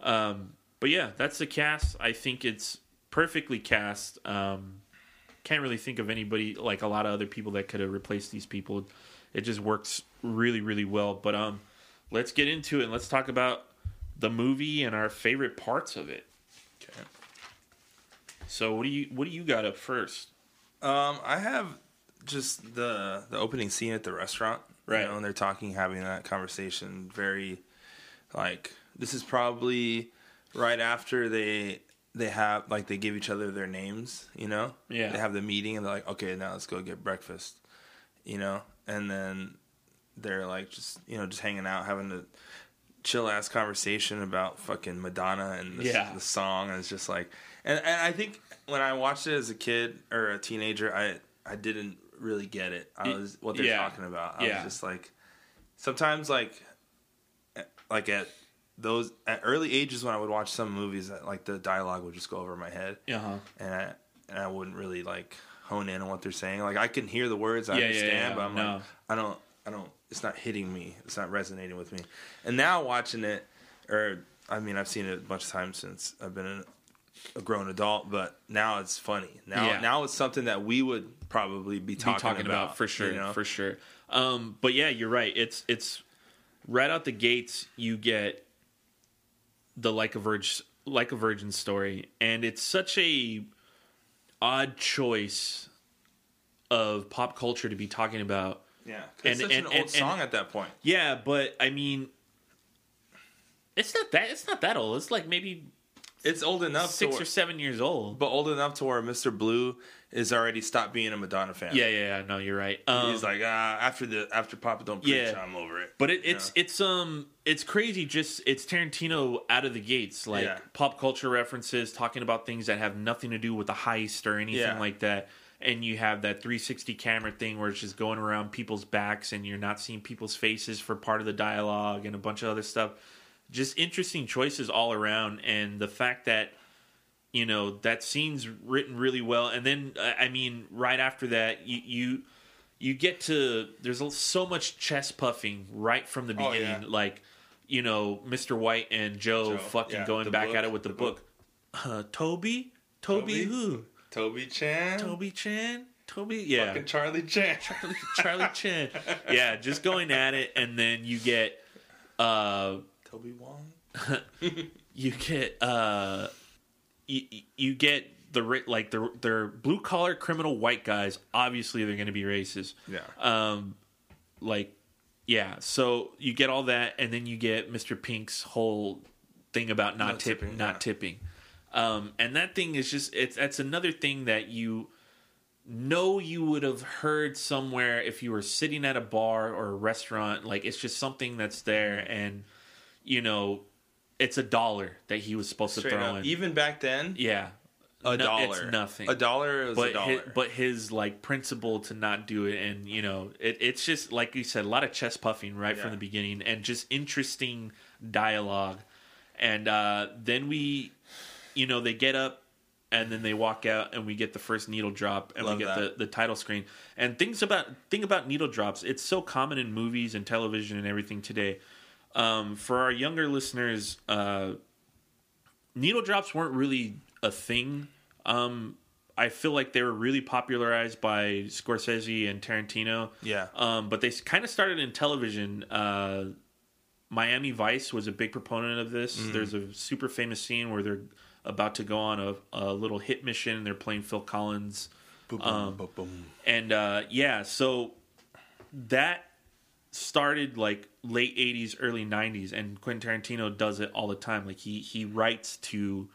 Um, but yeah, that's the cast. I think it's perfectly cast. Um, can't really think of anybody like a lot of other people that could have replaced these people. It just works really really well. But um, let's get into it and let's talk about the movie and our favorite parts of it. Okay. So what do you what do you got up first? Um, I have just the the opening scene at the restaurant. Right. You know, and they're talking, having that conversation. Very, like this is probably right after they they have like they give each other their names. You know. Yeah. They have the meeting and they're like, okay, now let's go get breakfast. You know, and then they're like just you know just hanging out, having a chill ass conversation about fucking Madonna and the, Yeah. the song, and it's just like, and, and I think when I watched it as a kid or a teenager, I I didn't really get it. I was what they're yeah. talking about. I Yeah. was just like, sometimes like, like at those at early ages when I would watch some movies, that like the dialogue would just go over my head, Uh huh. and I and I wouldn't really like hone in on what they're saying. Like I can hear the words, I Yeah, understand, but I'm no. like, I don't, I don't. It's not hitting me. It's not resonating with me. And now watching it, or I mean, I've seen it a bunch of times since I've been a, a grown adult, but now it's funny. Now, Yeah. now it's something that we would probably be Be talking, talking about, for sure, you know? for sure. Um, but yeah, you're right. It's it's right out the gates. You get the like a virgin like a virgin story, and it's such a odd choice of pop culture to be talking about. Yeah, And- it's such and- an and- old song at that point. Yeah, but I mean, it's not that it's not that old. It's like maybe It's old enough six or seven years old. but old enough to where Mr. Blue is already stopped being a Madonna fan. Yeah, yeah, yeah. No, you're right. Um, He's like, ah, after the after Papa Don't Preach, Yeah. I'm over it. But it, You it's know? it's um it's crazy. Just it's Tarantino out of the gates, like Yeah. pop culture references, talking about things that have nothing to do with the heist or anything Yeah. like that. And you have that 360 camera thing where it's just going around people's backs, and you're not seeing people's faces for part of the dialogue and a bunch of other stuff. Just interesting choices all around, and the fact that you know that scene's written really well. And then uh, I mean, right after that, you you you get to there's so much chest puffing right from the Oh, beginning yeah. like you know mr white and joe, Joe, fucking yeah, going back book, at it with the, the book, Uh, toby toby Toby? who Toby Chan, toby chan toby yeah fucking Charlie Chan. charlie, charlie chan [LAUGHS] yeah just going at it and then you get uh Toby Wong. [LAUGHS] you get uh you, you get the like the they're blue collar criminal white guys obviously they're going to be racist Yeah. um like yeah so you get all that and then you get mr pink's whole thing about not Not tip, tipping, not yeah. tipping um and that thing is just it's that's another thing that you know you would have heard somewhere if you were sitting at a bar or a restaurant like it's just something that's there and you know it's a dollar that he was supposed Straight to throw up. in. Even back then, yeah. A No, dollar. it's nothing. A dollar is a but dollar. his, but his like principle to not do it and you know it, it's just like you said a lot of chest puffing right from the beginning and just interesting dialogue. And uh then we you know they get up and then they walk out and we get the first needle drop and Love we get that. the, the title screen. And things about thing about needle drops. It's so common in movies and television and everything today um, for our younger listeners uh, needle drops weren't really a thing um, I feel like they were really popularized by Scorsese and Tarantino. Yeah. Um, but they kind of started in television. Uh, Miami Vice was a big proponent of this. Mm-hmm. There's a super famous scene where they're about to go on a, a little hit mission. and They're playing Phil Collins. Boom, Um, boom, boom. And uh, yeah, so that started like late 80s, early 90s. And Quentin Tarantino does it all the time. Like he, he writes to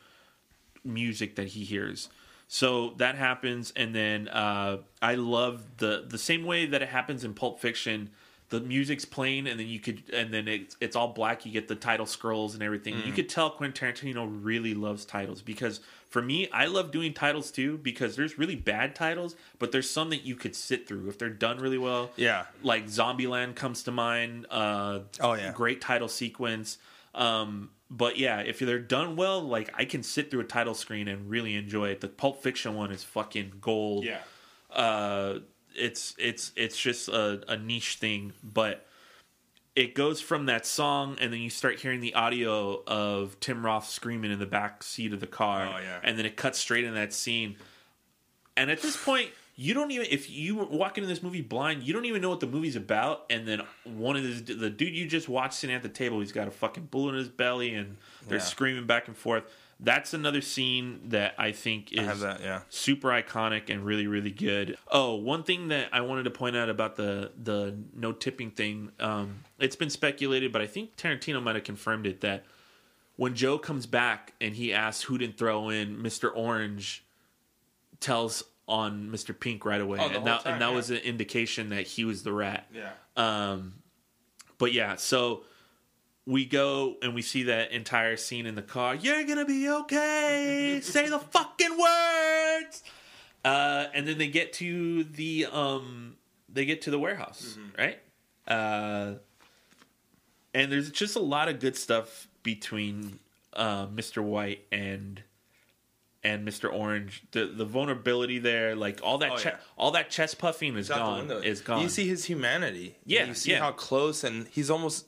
music that he hears. So that happens, and then uh, I love the the same way that it happens in Pulp Fiction. The music's playing, and then you could, and then it's it's all black. You get the title scrolls and everything. You could tell Quentin Tarantino really loves titles because for me, I love doing titles too because there's really bad titles, but there's some that you could sit through if they're done really well. Yeah. like Zombieland comes to mind. Uh, Oh, yeah. great title sequence. Um, but yeah, if they're done well, like I can sit through a title screen and really enjoy it. The Pulp Fiction one is fucking gold. Yeah. Uh, it's it's it's just a, a niche thing, but it goes from that song, and then you start hearing the audio of Tim Roth screaming in the back seat of the car, Oh, yeah. and then it cuts straight in that scene. And at this point, you don't even if you walk into this movie blind, you don't even know what the movie's about. And then one of the the dude you just watched sitting at the table, he's got a fucking bullet in his belly, and they're Yeah. screaming back and forth. That's another scene that I think is I that, yeah. super iconic and really really good. Oh, one thing that I wanted to point out about the the no tipping thing, um, it's been speculated, but I think Tarantino might have confirmed it that when Joe comes back and he asks who didn't throw in, Mr. Orange tells on Mr. Pink right away, Oh, and that time, and that yeah. was an indication that he was the rat. Yeah. Um, but yeah, so we go and we see that entire scene in the car. You're gonna be okay. Say the fucking words. Uh, and then they get to the um, they get to the warehouse, right? Uh, and there's just a lot of good stuff between uh, Mr. White and and Mr. Orange. The the vulnerability there, like all that Oh, che- yeah. all that chest puffing is It's gone. Is gone. You see his humanity. Yeah, You see yeah. how close, and he's almost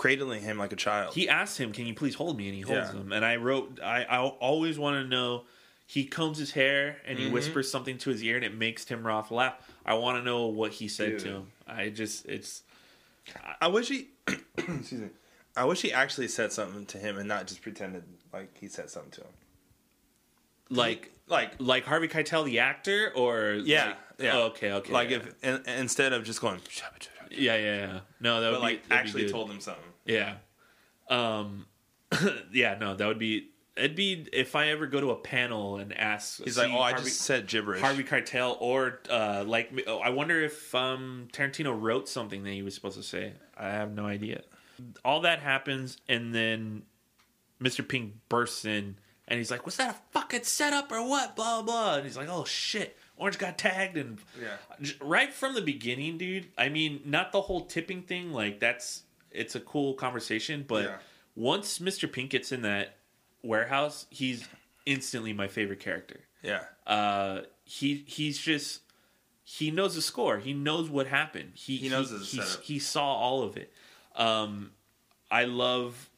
cradling him like a child. he asked him, "Can you please hold me?" And he holds Yeah. him. And I wrote, I, I always want to know. He combs his hair and Mm-hmm. he whispers something to his ear, and it makes Tim Roth laugh. I want to know what he said to him. I just, it's I wish he. [CLEARS THROAT] excuse me. I wish he actually said something to him and not just pretended like he said something to him. like, Like, like Harvey Keitel, the actor, or yeah, like- yeah. oh, okay, okay, Like yeah. if in, instead of just going, "Shabba, shabba," yeah, yeah, yeah. No, that would but like be, that'd be actually good. told him something. Yeah. Um [CLEARS THROAT] yeah, no, that would be it'd be if I ever go to a panel and ask He's like, oh, I just said gibberish. Harvey Keitel or uh like oh, I wonder if um Tarantino wrote something that he was supposed to say. I have no idea. All that happens and then Mr. Pink bursts in and he's like, "Was that a fucking setup or what?" Blah blah. And he's like, "Oh shit, Orange got tagged." And Yeah. Right from the beginning, dude. I mean, not the whole tipping thing. Like that's it's a cool conversation, but Yeah. once Mr. Pink gets in that warehouse, he's instantly my favorite character. Yeah, Uh, he he's just he knows the score. He knows what happened. He He knows he, the he, he saw all of it. Um, I love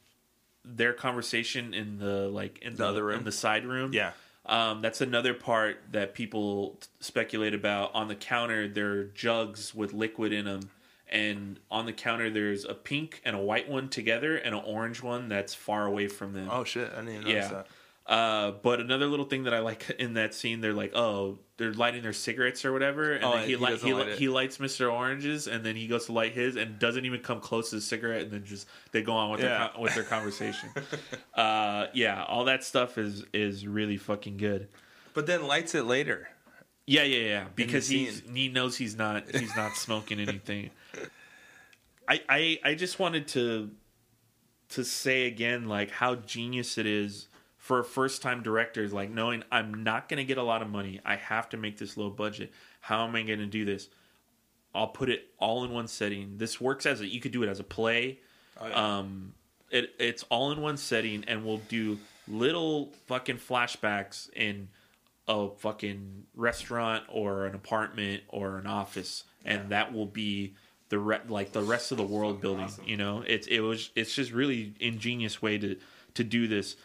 their conversation in the like in the, other room? in the side room. yeah, Um, that's another part that people speculate about. On the counter, there are jugs with liquid in them, and on the counter, there's a pink and a white one together, and an orange one that's far away from them. Oh shit, I didn't even notice yeah. that. Uh, but another little thing that I like [LAUGHS] in that scene, they're like, oh, they're lighting their cigarettes or whatever, and Oh, then he, he li- he, light he lights Mr. Orange's, and then he goes to light his, and doesn't even come close to the cigarette, and then just they go on with their Yeah. con- with their conversation. [LAUGHS] uh, yeah, all that stuff is is really fucking good. But then lights it later. Yeah, yeah, yeah. Because he's he knows he's not he's not smoking anything. I, I I just wanted to to say again like how genius it is for a first time directors like knowing I'm not going to get a lot of money. I have to make this low budget. How am I going to do this? I'll put it all in one setting. This works as a you could do it as a play. Um it it's all in one setting and we'll do little fucking flashbacks in a fucking restaurant or an apartment or an office and that will be the re- like the rest of the world building you know? It's it was it's just really ingenious way to to do this.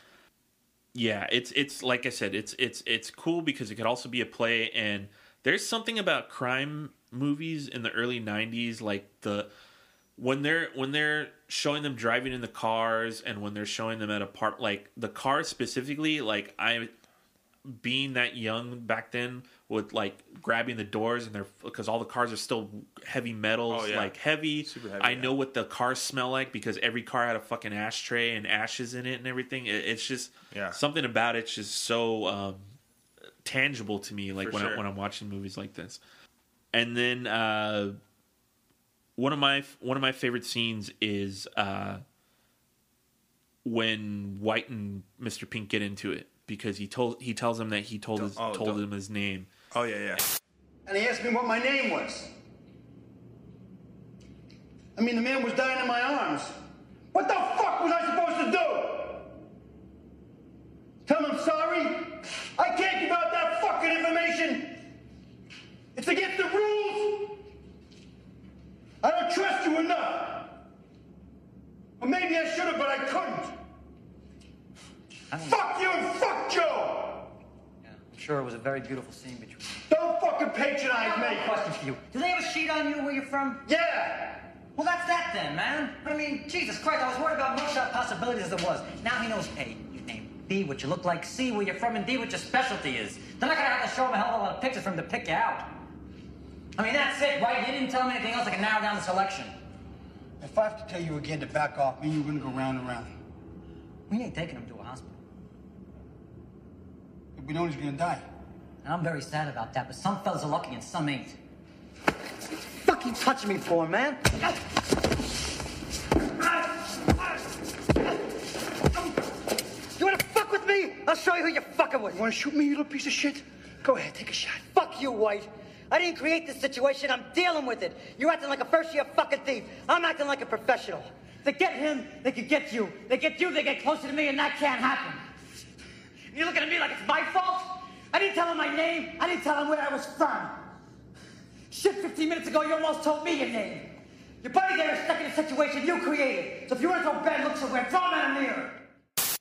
Yeah, it's it's like I said, it's it's it's cool because it could also be a play, and there's something about crime movies in the early '90s, like the when they're when they're showing them driving in the cars, and when they're showing them at a park, like the cars specifically, like I being that young back then with like grabbing the doors and they're because all the cars are still heavy metals Oh, yeah. like heavy. Super heavy, I yeah. know what the cars smell like because every car had a fucking ashtray and ashes in it and everything. It, it's just Yeah. something about it's just so um, tangible to me. Like For when I, when I'm watching movies like this, and then uh, one of my one of my favorite scenes is uh, when White and Mr. Pink get into it because he told he tells him that he told his, oh, told don't- him his name. Oh yeah, yeah. And he asked me what my name was. I mean, the man was dying in my arms. What the fuck was I supposed to do? Tell him I'm sorry? I can't give out that fucking information. It's against the rules. I don't trust you enough. Or maybe I should have, but I couldn't. Fuck you and fuck Joe! Yeah, I'm sure it was a very beautiful scene between you. Don't fucking patronize me! a question for you. Do they have a sheet on you where you're from? Yeah! Well, that's that then, man. But I mean, Jesus Christ, I was worried about mugshot possibilities as it was. Now he knows A, your name, B, what you look like, C, where you're from, and D, what your specialty is. They're not gonna have to show him a hell of a lot of pictures for him to pick you out. I mean, that's it, right? You didn't tell him anything else that can narrow down the selection. If I have to tell you again to back off, me and you're gonna go round and round. We ain't taking him to a hospital. If we know he's gonna die. And I'm very sad about that, but some fellas are lucky and some ain't. Fuck you touching me for, man? You wanna fuck with me? I'll show you who you're fucking with. You wanna shoot me, you little piece of shit? Go ahead, take a shot. Fuck you, White. I didn't create this situation. I'm dealing with it. You're acting like a first-year fucking thief. I'm acting like a professional. They get him, they could get you. They get you, they get closer to me, and that can't happen. You're looking at me like it's my fault? I didn't tell him my name. I didn't tell him where I was from. Shit, 15 minutes ago, you almost told me your name. Your buddy there is stuck in a situation you created. So if you want to throw bad looks somewhere, throw him at a mirror.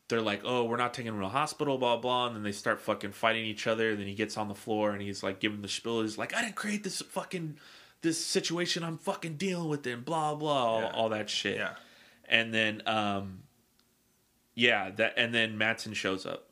They're like, "Oh, we're not taking him to a hospital," blah blah, and then they start fucking fighting each other. And then he gets on the floor and he's like giving the spiel. He's like, "I didn't create this fucking this situation. I'm fucking dealing with it." And blah blah, all, Yeah. all that shit. Yeah. and then um yeah that and then Madsen shows up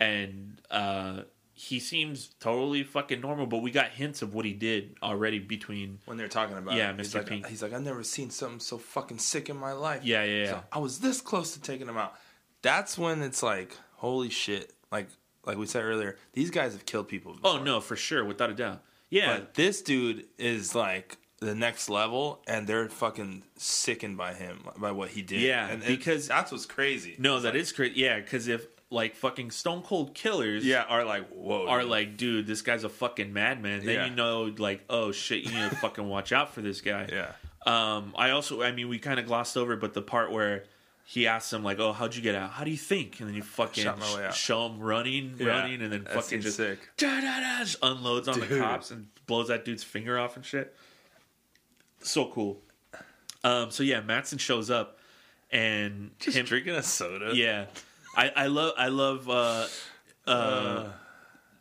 and uh he seems totally fucking normal but we got hints of what he did already between When they're talking about Yeah, he's Mr. like, Pink. he's like, I've never seen something so fucking sick in my life. Yeah, yeah, yeah. like, I was this close to taking him out. That's when it's like, holy shit! Like, like we said earlier, these guys have killed people. oh no for sure without a doubt yeah But this dude is like the next level, and they're fucking sickened by him, by what he did. Yeah, and, and because- that's what's crazy. no It's that like- is crazy yeah because if like fucking stone cold killers Yeah, are like whoa. are dude. like dude this guy's a fucking madman then Yeah. you know like oh shit you need to fucking watch out for this guy yeah, Um, I also, I mean, we kind of glossed over, but the part where he asks him like, "Oh, how'd you get out? How do you think?" And then you fucking Shot my way out. sh- show him running, Yeah, running, and then that fucking just sick. da, da, da, just unloads on the cops and blows that dude's finger off and shit. So cool. Um, so yeah, Madsen shows up and just him, drinking a soda. yeah, I, I love I love uh, uh,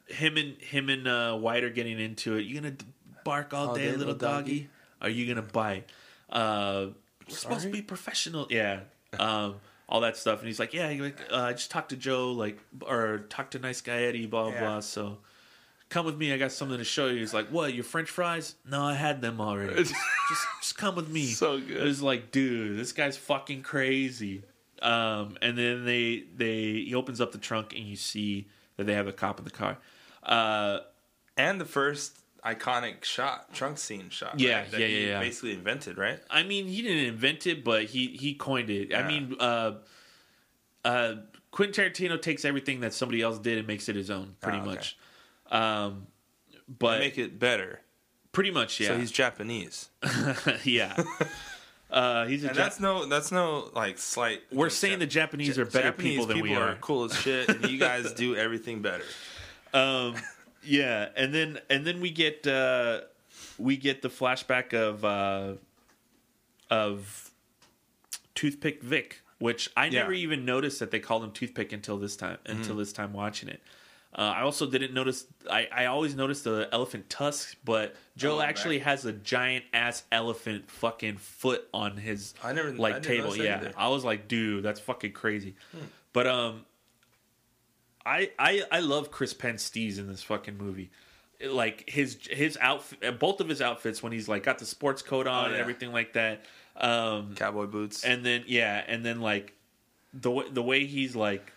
him and him and uh, White are getting into it. You gonna bark all, All day, day, little little doggy? doggy? Are you gonna bite? Uh, we're supposed to be professional, yeah. Um, all that stuff, and he's like, yeah, like, uh, I just talked to Joe, like, or talked to nice guy Eddie, blah blah. Yeah. blah. So come with me. I got something to show you. He's like, what? Your French fries? No, I had them already. just, [LAUGHS] just, just come with me. So good. It was like, dude, this guy's fucking crazy. Um, and then they they he opens up the trunk and you see that they have a cop in the car. Uh, and the first iconic shot, trunk scene shot. Yeah, right, that yeah, he yeah, yeah. Basically invented, right? I mean, he didn't invent it, but he he coined it. I mean, uh, uh, Quentin Tarantino takes everything that somebody else did and makes it his own, pretty Ah, okay. much. Um, but Make it better. pretty much, yeah, So he's Japanese, [LAUGHS] yeah. [LAUGHS] Uh, he's a and Jap- that's no, that's no like slight. We're saying Jap- the Japanese are better Japanese people than we people are. Cool as shit, and you guys do [LAUGHS] everything better. um yeah and then and then we get uh we get the flashback of uh of toothpick vic which I Yeah. never even noticed that they called him toothpick until this time until this time watching it. Uh, I also didn't notice. I, I always noticed the elephant tusks, but Joe Oh, actually has a giant ass elephant fucking foot on his I never- I like didn't table. Yeah, either. I was like, dude, that's fucking crazy. But um, I I I love Chris Penn Steez in this fucking movie. Like his his outfit, both of his outfits when he's like got the sports coat on and Oh, yeah. everything like that. Um, Cowboy boots. and then yeah, and then like the the way he's like,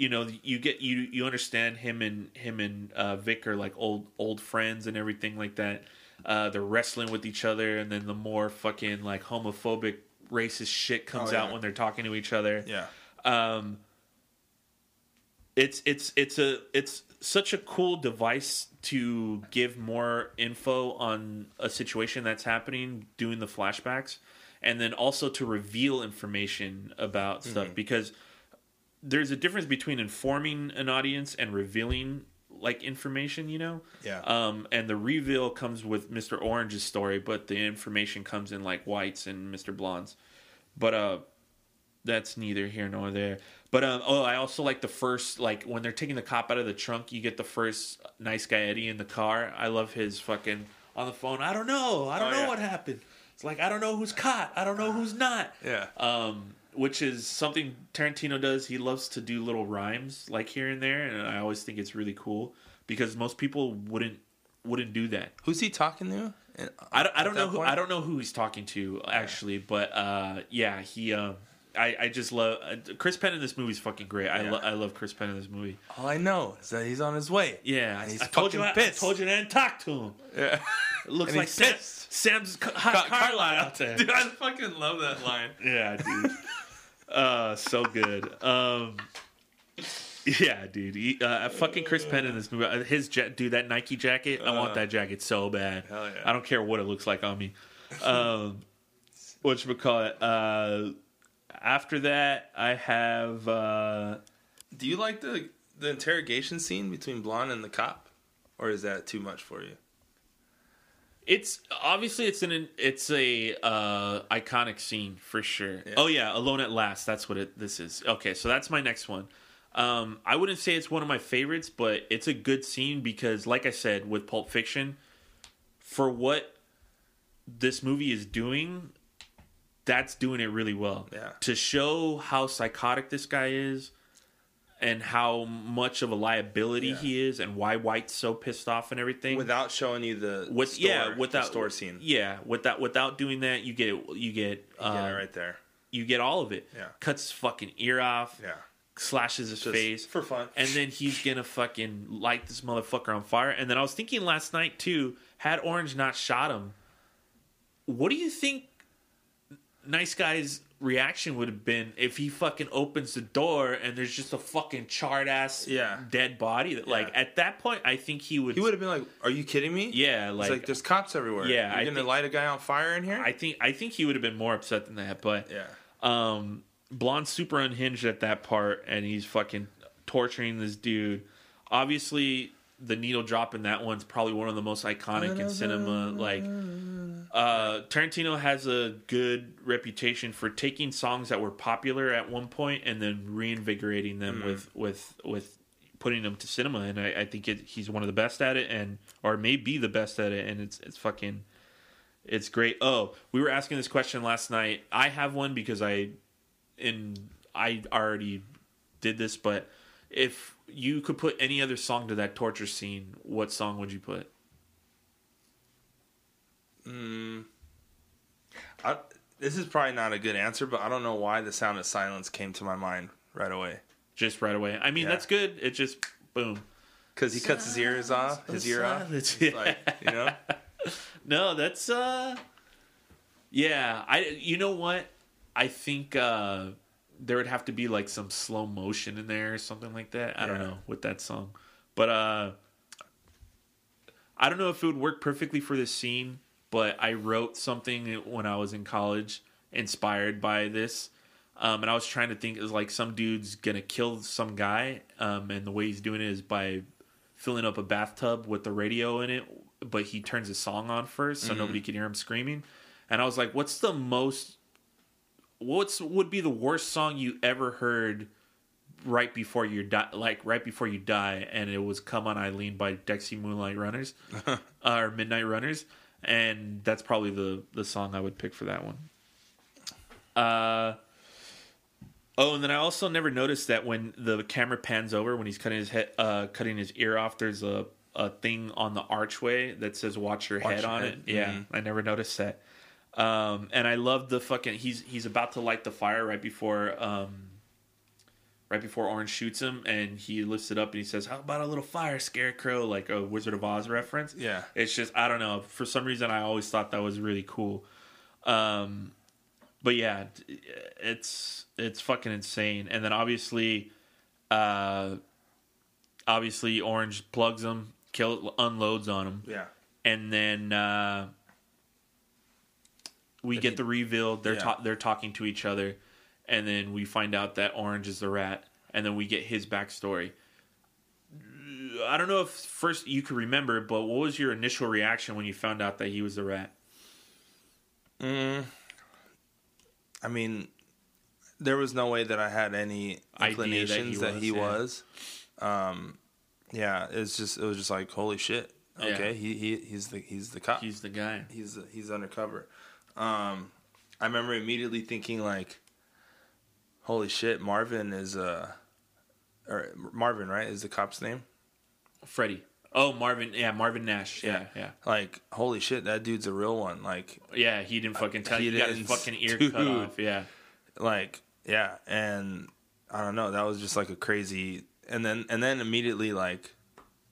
you know, you get you you understand him and him and uh, Vic are like old old friends and everything like that. Uh, they're wrestling with each other, and then the more fucking like homophobic, racist shit comes Oh, yeah. out when they're talking to each other yeah. um it's it's it's a it's such a cool device to give more info on a situation that's happening doing the flashbacks and then also to reveal information about stuff because there's a difference between informing an audience and revealing like information you know Yeah. um and the reveal comes with mr orange's story but the information comes in like whites and mr blonde's but uh that's neither here nor there. But um, oh, I also like the first like when they're taking the cop out of the trunk. You get the first nice guy Eddie in the car. I love his fucking on the phone. I don't know. I don't Oh, know yeah. what happened. It's like I don't know who's caught. I don't know who's not. Yeah. Um, which is something Tarantino does. He loves to do little rhymes like here and there, and I always think it's really cool because most people wouldn't wouldn't do that. Who's he talking to? I don't, I don't know who? I don't know who he's talking to actually, but uh, yeah, he. Um, I, I just love uh, Chris Penn in this movie is fucking great. I, Yeah. lo- I love Chris Penn in this movie. All I know is that he's on his way. Yeah, he's I told you I, I told you I didn't talk to him. Yeah. [LAUGHS] It looks like Sam. Sam's hot car lot out there. [LAUGHS] Dude, I [LAUGHS] fucking love that line. Yeah, dude. Uh, so good. Um, yeah, dude. He, uh, fucking Chris Penn in this movie. uh, His ja- dude, that Nike jacket. I want that jacket so bad. hell yeah. I don't care what it looks like on me. Um, what you call it? Uh, after that, I have. Uh, Do you like the the interrogation scene between Blonde and the cop, or is that too much for you? It's obviously it's an it's a uh, iconic scene for sure. Oh yeah, Alone at Last. That's what it this is. Okay, so that's my next one. Um, I wouldn't say it's one of my favorites, but it's a good scene because, like I said, with Pulp Fiction, for what this movie is doing, that's doing it really well. Yeah. To show how psychotic this guy is and how much of a liability Yeah. he is and why White's so pissed off and everything Without showing you the with store, yeah the without store scene. yeah without without doing that you get you get You get it um, right there. you get all of it Yeah. cuts his fucking ear off Yeah. slashes his Just face for fun. and then he's gonna fucking light this motherfucker on fire and then I was thinking last night too had Orange not shot him what do you think nice guy's reaction would have been if he fucking opens the door and there's just a fucking charred ass Yeah. dead body that like Yeah. at that point I think he would He would have been like, "Are you kidding me?" yeah It's like, like, there's cops everywhere. Yeah, you're I gonna think- light a guy on fire in here. I think I think he would have been more upset than that, but yeah. um Blonde's super unhinged at that part and he's fucking torturing this dude. Obviously the needle drop in that one's probably one of the most iconic in cinema. Like uh Tarantino has a good reputation for taking songs that were popular at one point and then reinvigorating them with with with putting them to cinema and I, I think it, he's one of the best at it and or may be the best at it and it's it's fucking it's great. Oh, we were asking this question last night. I have one because I in I already did this, but if you could put any other song to that torture scene, what song would you put? I, this is probably not a good answer, but I don't know why the sound of silence came to my mind right away. Just right away. I mean, Yeah. that's good. It just boom. Because he cuts his ears off, his ear off. Silence. It's like, you know, [LAUGHS] No, that's uh Yeah, I you know what? I think uh there would have to be like some slow motion in there or something like that. I don't know with that song. But uh I don't know if it would work perfectly for this scene, but I wrote something when I was in college inspired by this. Um, and I was trying to think is like some dude's gonna kill some guy, um, and the way he's doing it is by filling up a bathtub with the radio in it, but he turns a song on first so nobody can hear him screaming. And I was like, what's the most what's would be the worst song you ever heard right before you die, like right before you die, and it was "Come On Eileen" by Dexy Moonlight Runners uh, [LAUGHS] or Midnight Runners, and that's probably the the song I would pick for that one. Uh. Oh, and then I also never noticed that when the camera pans over when he's cutting his head, uh, cutting his ear off, there's a, a thing on the archway that says "Watch your Watch head" your on head. it. Yeah, Mhm. I never noticed that. Um, and I love the fucking he's he's about to light the fire right before um, right before Orange shoots him, and he lifts it up and he says, "How about a little fire, Scarecrow?" Like a Wizard of Oz reference. Yeah. it's just I don't know. For some reason, I always thought that was really cool. Um, but yeah, it's it's fucking insane. And then obviously, uh, obviously Orange plugs him, kill unloads on him, Yeah. and then uh, we get the reveal. They're Yeah. ta- they're talking to each other, and then we find out that Orange is the rat, and then we get his backstory. I don't know if first you could remember, but what was your initial reaction when you found out that he was the rat? Mm, I mean, there was no way that I had any Idea that he inclinations that he, was, yeah. Um, yeah, it's just it was just like holy shit. Yeah. Okay, he, he he's the he's the cop. He's the guy. He's he's undercover. Um, I remember immediately thinking like, holy shit, Marvin is uh, or Marvin right is the cop's name. Freddie. Oh, Marvin. Yeah, Marvin Nash. Yeah, yeah, Like holy shit, that dude's a real one. Like yeah. He didn't fucking tell He you. He got his didn't, fucking ear cut off. Yeah. like yeah and i don't know that was just like a crazy and then and then immediately like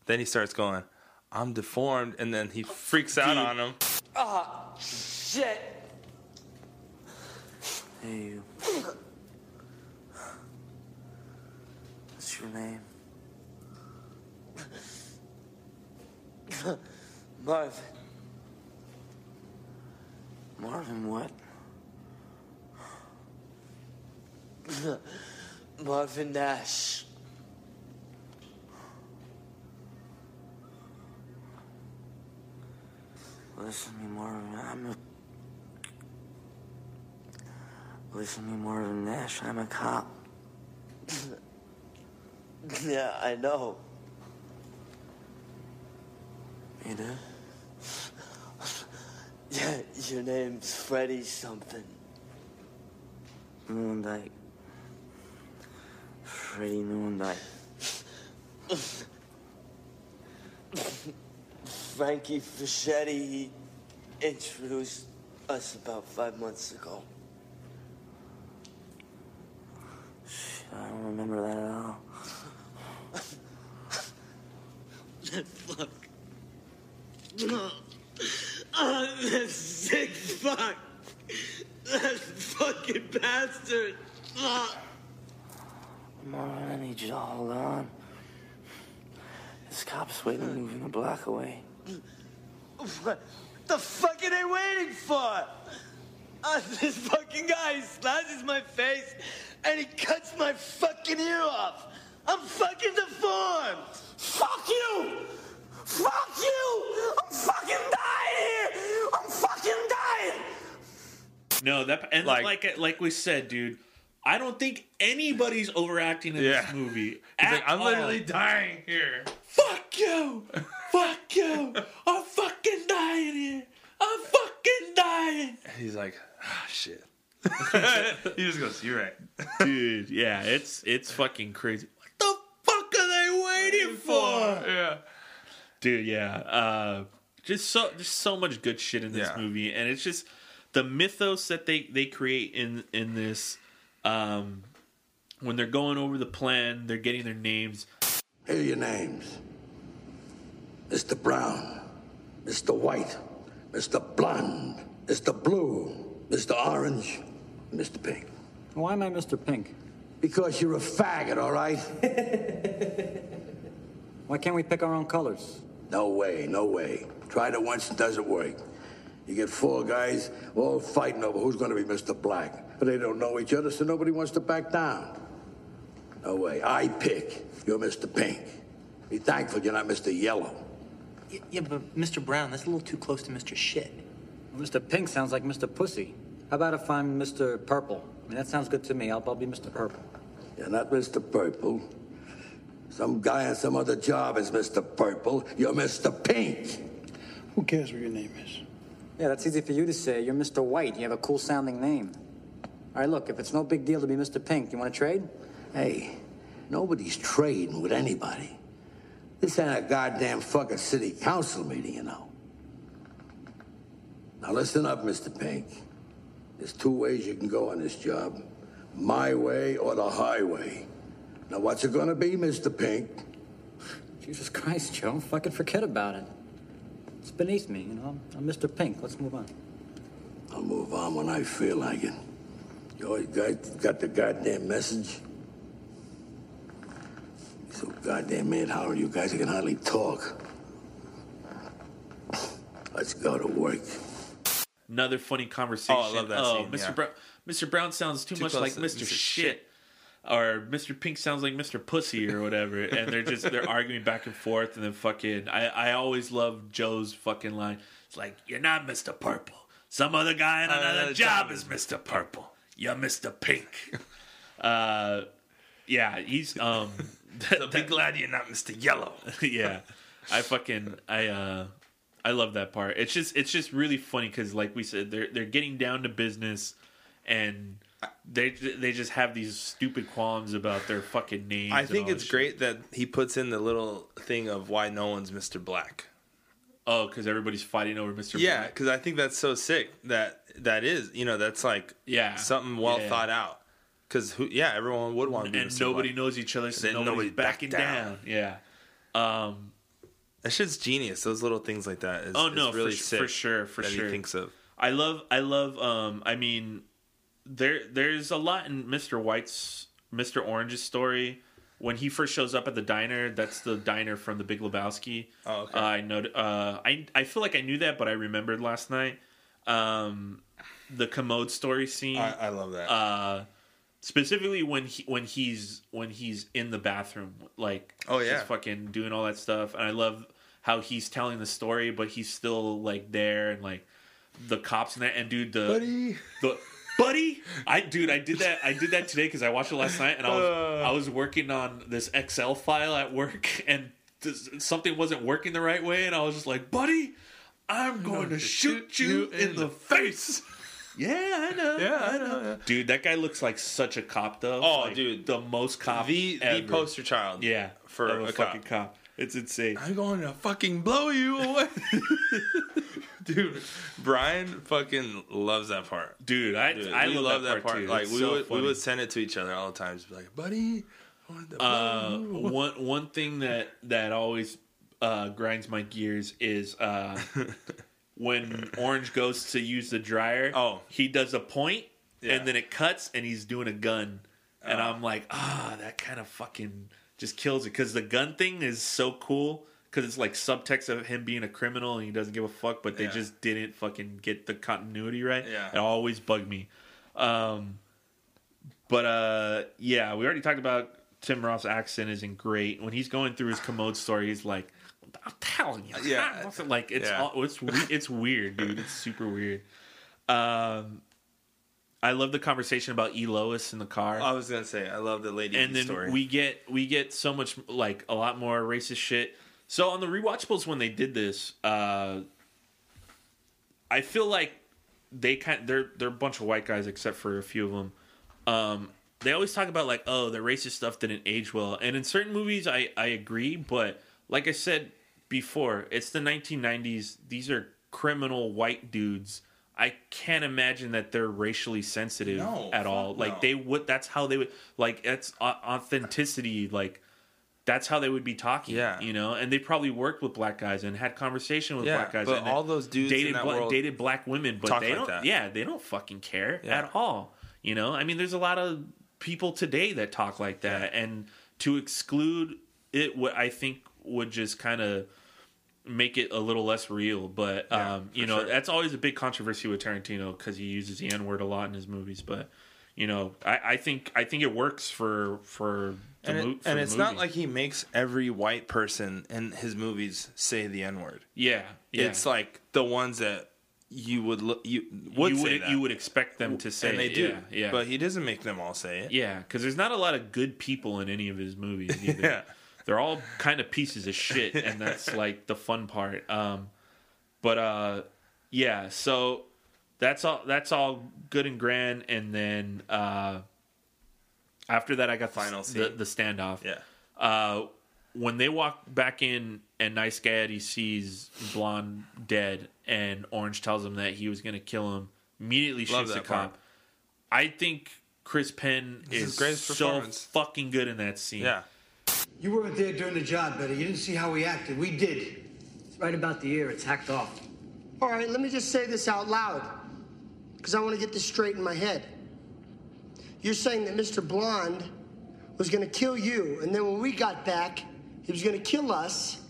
then he starts going i'm deformed and then he freaks out Dude. on him Ah, shit. Hey, you. What's your name? Marvin. Marvin, what? Marvin Nash. Listen to me, Marvin. I'm a. Listen to me, Marvin Nash. I'm a cop. Yeah, I know. You do? Yeah, your name's Freddie something. Newandyke. Freddie Newandyke. Frankie Ferchetti, he introduced us about five months ago. I don't remember that at all. That fuck. Oh, that sick fuck. That fucking bastard. Ah. Marvin, I need you to hold on. This cop's waiting move the block away. What the fuck are they waiting for? Uh, this fucking guy slashes my face and he cuts my fucking ear off. I'm fucking deformed. Fuck you! Fuck you! I'm fucking dying here! I'm fucking dying! No, that and Like- like like, we said, dude. I don't think anybody's overacting in Yeah. this movie. He's at like i'm all. literally dying here Fuck you! Fuck you! I'm fucking dying here. I'm fucking dying, he's like ah shit [LAUGHS] he just goes you're right [LAUGHS] dude. Yeah, it's it's fucking crazy. What the fuck are they waiting for? yeah dude yeah uh just so just so much good shit in this Yeah. movie and it's just the mythos that they they create in in this um when they're going over the plan they're getting their names Here are your names Mr. Brown, Mr. White, Mr. Blonde, Mr. Blue, Mr. Orange, and Mr. Pink. Why am I Mr. Pink? Because you're a faggot, all right? [LAUGHS] Why can't we pick our own colors? No way, no way. Tried it once, it doesn't work. You get four guys all fighting over who's going to be Mr. Black. But they don't know each other, so nobody wants to back down. No way. I pick. You're Mr. Pink. Be thankful you're not Mr. Yellow. Yeah, but Mr. Brown, that's a little too close to Mr. Shit. Mr. Pink sounds like Mr. Pussy. How about if I'm Mr. Purple? I mean, that sounds good to me. I'll, I'll be Mr. Purple. You're not Mr. Purple. Some guy on some other job is Mr. Purple. You're Mr. Pink. Who cares what your name is? Yeah, that's easy for you to say. You're Mr. White. You have a cool sounding name. All right, look, if it's no big deal to be Mr. Pink, you want to trade? Hey, nobody's trading with anybody. This ain't a goddamn fucking city council meeting, you know. Now listen up, Mr. Pink. There's two ways you can go on this job. My way or the highway. Now what's it gonna be, Mr. Pink? Jesus Christ, Joe. Fucking forget about it. It's beneath me, you know. I'm, Mr. Pink. Let's move on. I'll move on when I feel like it. You always guys got the goddamn message? So goddamn mad, Howard, you guys can hardly talk. Let's go to work. Another funny conversation. Oh, I love that scene, Mr. yeah. Brown, Mr. Brown sounds too, Too much like to Mr. Mr. Shit. Or Mr. Pink sounds like Mr. Pussy or whatever, and they're just they're [LAUGHS] arguing back and forth, and then fucking I I always love Joe's fucking line. It's like you're not Mr. Purple. Some other guy in another Another job job is Mr. Purple. You're Mr. Pink. [LAUGHS] uh, yeah, he's um. [LAUGHS] So be glad you're not Mr. Yellow. yeah, I fucking I uh I love that part. It's just it's just really funny because like we said they're they're getting down to business and they they just have these stupid qualms about their fucking names. I think it's great that he puts in the little thing of why no one's Mr. Black. Oh, because everybody's fighting over Mister. Yeah, because I think that's so sick that that is you know that's like Yeah. something well Yeah. thought out. Because who? Yeah, everyone would want to be and nobody Black. knows each other, so Then nobody's nobody back backing down. down. Yeah. Um. That shit's genius. Those little things like that. Is, Oh no, is really for, sick for sure, for that sure. He thinks of. I love, I love. Um, I mean, there, there's a lot in Mister White's, Mister Orange's story. When he first shows up at the diner, that's the diner from The Big Lebowski. Oh, okay. Uh, I know. Uh, I I feel like I knew that, but I remembered last night. Um, the commode story scene. I, I love that. uh, specifically when he when he's when he's in the bathroom, like Oh, yeah. just fucking doing all that stuff. And I love how he's telling the story, but he's still like there and like the cops and that. And dude, the Buddy. the buddy, I dude, I did that. I did that today because I watched it last night, and I was Uh. I was working on this Excel file at work, [LAUGHS] and this, something wasn't working the right way, and I was just like, buddy. I'm going to shoot you in the face. Yeah, I know. Yeah, I know, yeah. Dude, that guy looks like such a cop, though. Oh, Like, dude. the most cop. the ever. the poster child. Yeah, for of a, a, fucking cop. It's insane. I'm going to fucking blow you away. [LAUGHS] Dude, Brian fucking loves that part. Dude, I Dude, I we love, that part, too. Like It's we so would funny. we would send it to each other all the time. Just be like, buddy, I wanted to blow Uh, one one thing that that always uh, grinds my gears is uh, [LAUGHS] when Orange goes to use the dryer. Oh. he does a point, Yeah. and then it cuts, and he's doing a gun, and I'm like, ah, that kind of fucking just kills it because the gun thing is so cool. Because it's like subtext of him being a criminal and he doesn't give a fuck, but they Yeah. just didn't fucking get the continuity right. Yeah. It always bugged me. Um, but uh, yeah, we already talked about Tim Roth's accent isn't great. When he's going through his commode story, he's like, "I'm telling you, Yeah. like it's Yeah. all, it's [LAUGHS] it's weird, dude. It's super weird." Um, I love the conversation about E. Lois in the car, I was gonna say, I love the lady and then story. we get we get so much like a lot more racist shit. So on the rewatchables when they did this, uh, I feel like they kind they're they're a bunch of white guys except for a few of them. Um, they always talk about like oh the racist stuff didn't age well, and in certain movies I I agree, but like I said before, it's the 1990s. These are criminal white dudes. I can't imagine that they're racially sensitive No, at all. Like no. they would. That's how they would. Like that's authenticity. Like that's how they would be talking. Yeah. you know. And they probably worked with black guys and had conversation with Yeah, black guys. but and all those dudes in dated bla- world dated black women, but they like don't. that. Yeah, they don't fucking care Yeah. at all. You know, I mean, there's a lot of people today that talk like that, and to exclude it, what I think would just kind of make it a little less real. But Yeah, um, you know, sure. that's always a big controversy with Tarantino because he uses the N word a lot in his movies. But you know, I, I think I think it works for for the and, it- mo- for and the it's not like he makes every white person in his movies say the N word. yeah, yeah. It's like the ones that you would look you would you would you would expect them to say and they do. Yeah, yeah. But he doesn't make them all say it. Yeah, because there's not a lot of good people in any of his movies. [LAUGHS] Either. Yeah. They're all kind of pieces of shit, and that's like the fun part. Um, but uh, yeah, so that's all. That's all good and grand, and then uh, after that, I got the, Final the, scene. the standoff. Yeah. Uh, when they walk back in, and Nice Guy Eddie sees Blonde dead, and Orange tells him that he was going to kill him, immediately shoots the that part. cop. I think Chris Penn This is is so fucking good in that scene. Yeah. You weren't there during the job, Eddie. You didn't see how we acted. We did. It's right about the ear. It's hacked off. All right, let me just say this out loud, because I want to get this straight in my head. You're saying that Mr. Blonde was going to kill you, and then when we got back, he was going to kill us,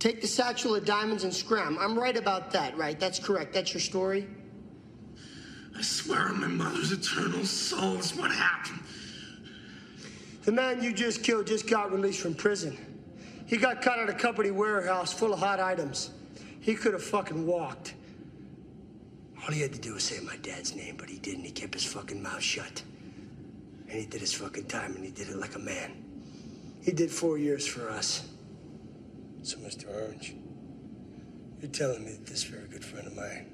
take the satchel of diamonds, and scram. I'm right about that, right? That's correct. That's your story? I swear on my mother's eternal soul, it's what happened. The man you just killed just got released from prison. He got caught at a company warehouse full of hot items. He could have fucking walked. All he had to do was say my dad's name, but he didn't. He kept his fucking mouth shut. And he did his fucking time, and he did it like a man. He did four years for us. So, Mr. Orange, you're telling me that this very good friend of mine,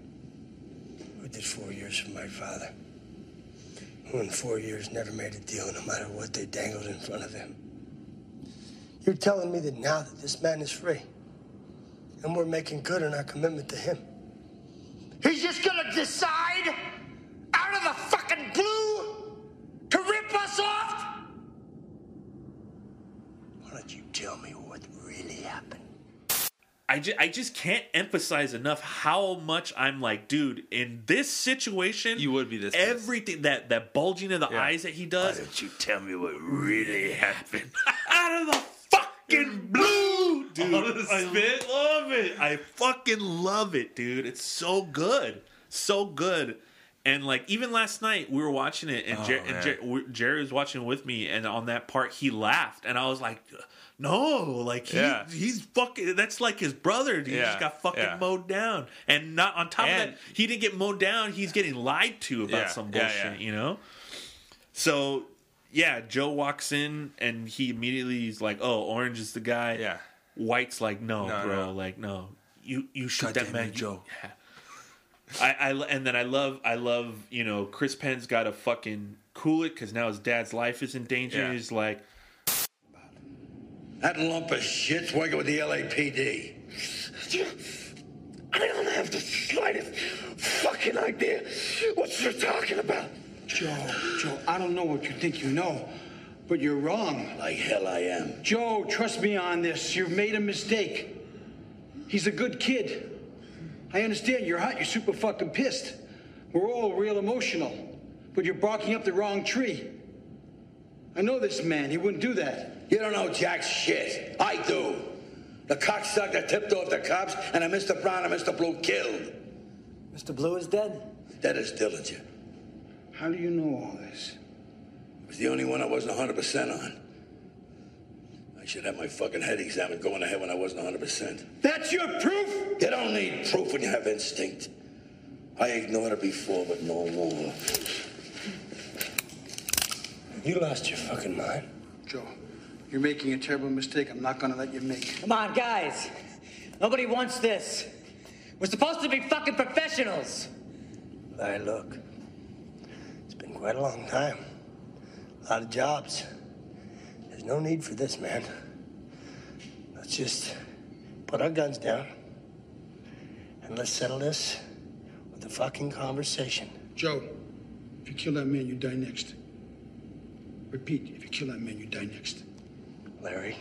who did four years for my father, who in four years never made a deal no matter what they dangled in front of him. You're telling me that now that this man is free and we're making good on our commitment to him, he's just gonna decide out of the fucking blue to rip us off? Why don't you tell me what really happened? I just, I just can't emphasize enough how much I'm like, dude, in this situation, you would be this. Everything that that bulging of the Yeah. eyes that he does. Why don't you tell me what really happened? [LAUGHS] out of the fucking blue, dude. All the I spit? love it. I fucking love it, dude. It's so good, so good. And like even last night, we were watching it, and, Oh, Jer- and. Jer- Jerry was watching with me, and on that part, he laughed, and I was like, "No, like he, Yeah. he's fucking. That's like his brother. He Yeah, just got fucking yeah. mowed down, and not on top And- of that, he didn't get mowed down. He's getting lied to about some bullshit, you know." So yeah, Joe walks in and he immediately is like, "Oh, Orange is the guy." Yeah. White's like, "No, No, bro, no. like no, you you shoot God that man, it, Joe." Yeah. [LAUGHS] I, I and then I love I love you know Chris Penn's got to fucking cool it because now his dad's life is in danger. He's like, That lump of shit's working with the LAPD. I don't have the slightest fucking idea what you're talking about. Joe, Joe, I don't know what you think you know, but you're wrong. Like hell I am. Joe, trust me on this. You've made a mistake. He's a good kid. I understand you're hot, you're super fucking pissed. We're all real emotional, but you're barking up the wrong tree. I know this man, he wouldn't do that. You don't know jack shit. I do. The cocksucker tipped off the cops, and a Mr. Brown and Mr. Blue killed. Mr. Blue is dead? Dead as Dillinger. How do you know all this? It was the only one I wasn't 100% on. I should have my fucking head examined going ahead when I wasn't 100%. That's your proof? You don't need proof when you have instinct. I ignored it before, but no more. You lost your fucking mind. Joe, you're making a terrible mistake I'm not gonna let you make. Come on, guys. Nobody wants this. We're supposed to be fucking professionals. Larry, look. It's been quite a long time. A lot of jobs. There's no need for this, man. Let's just put our guns down and let's settle this with a fucking conversation. Joe, if you kill that man, you die next. Repeat, if you kill that man, you die next. Larry,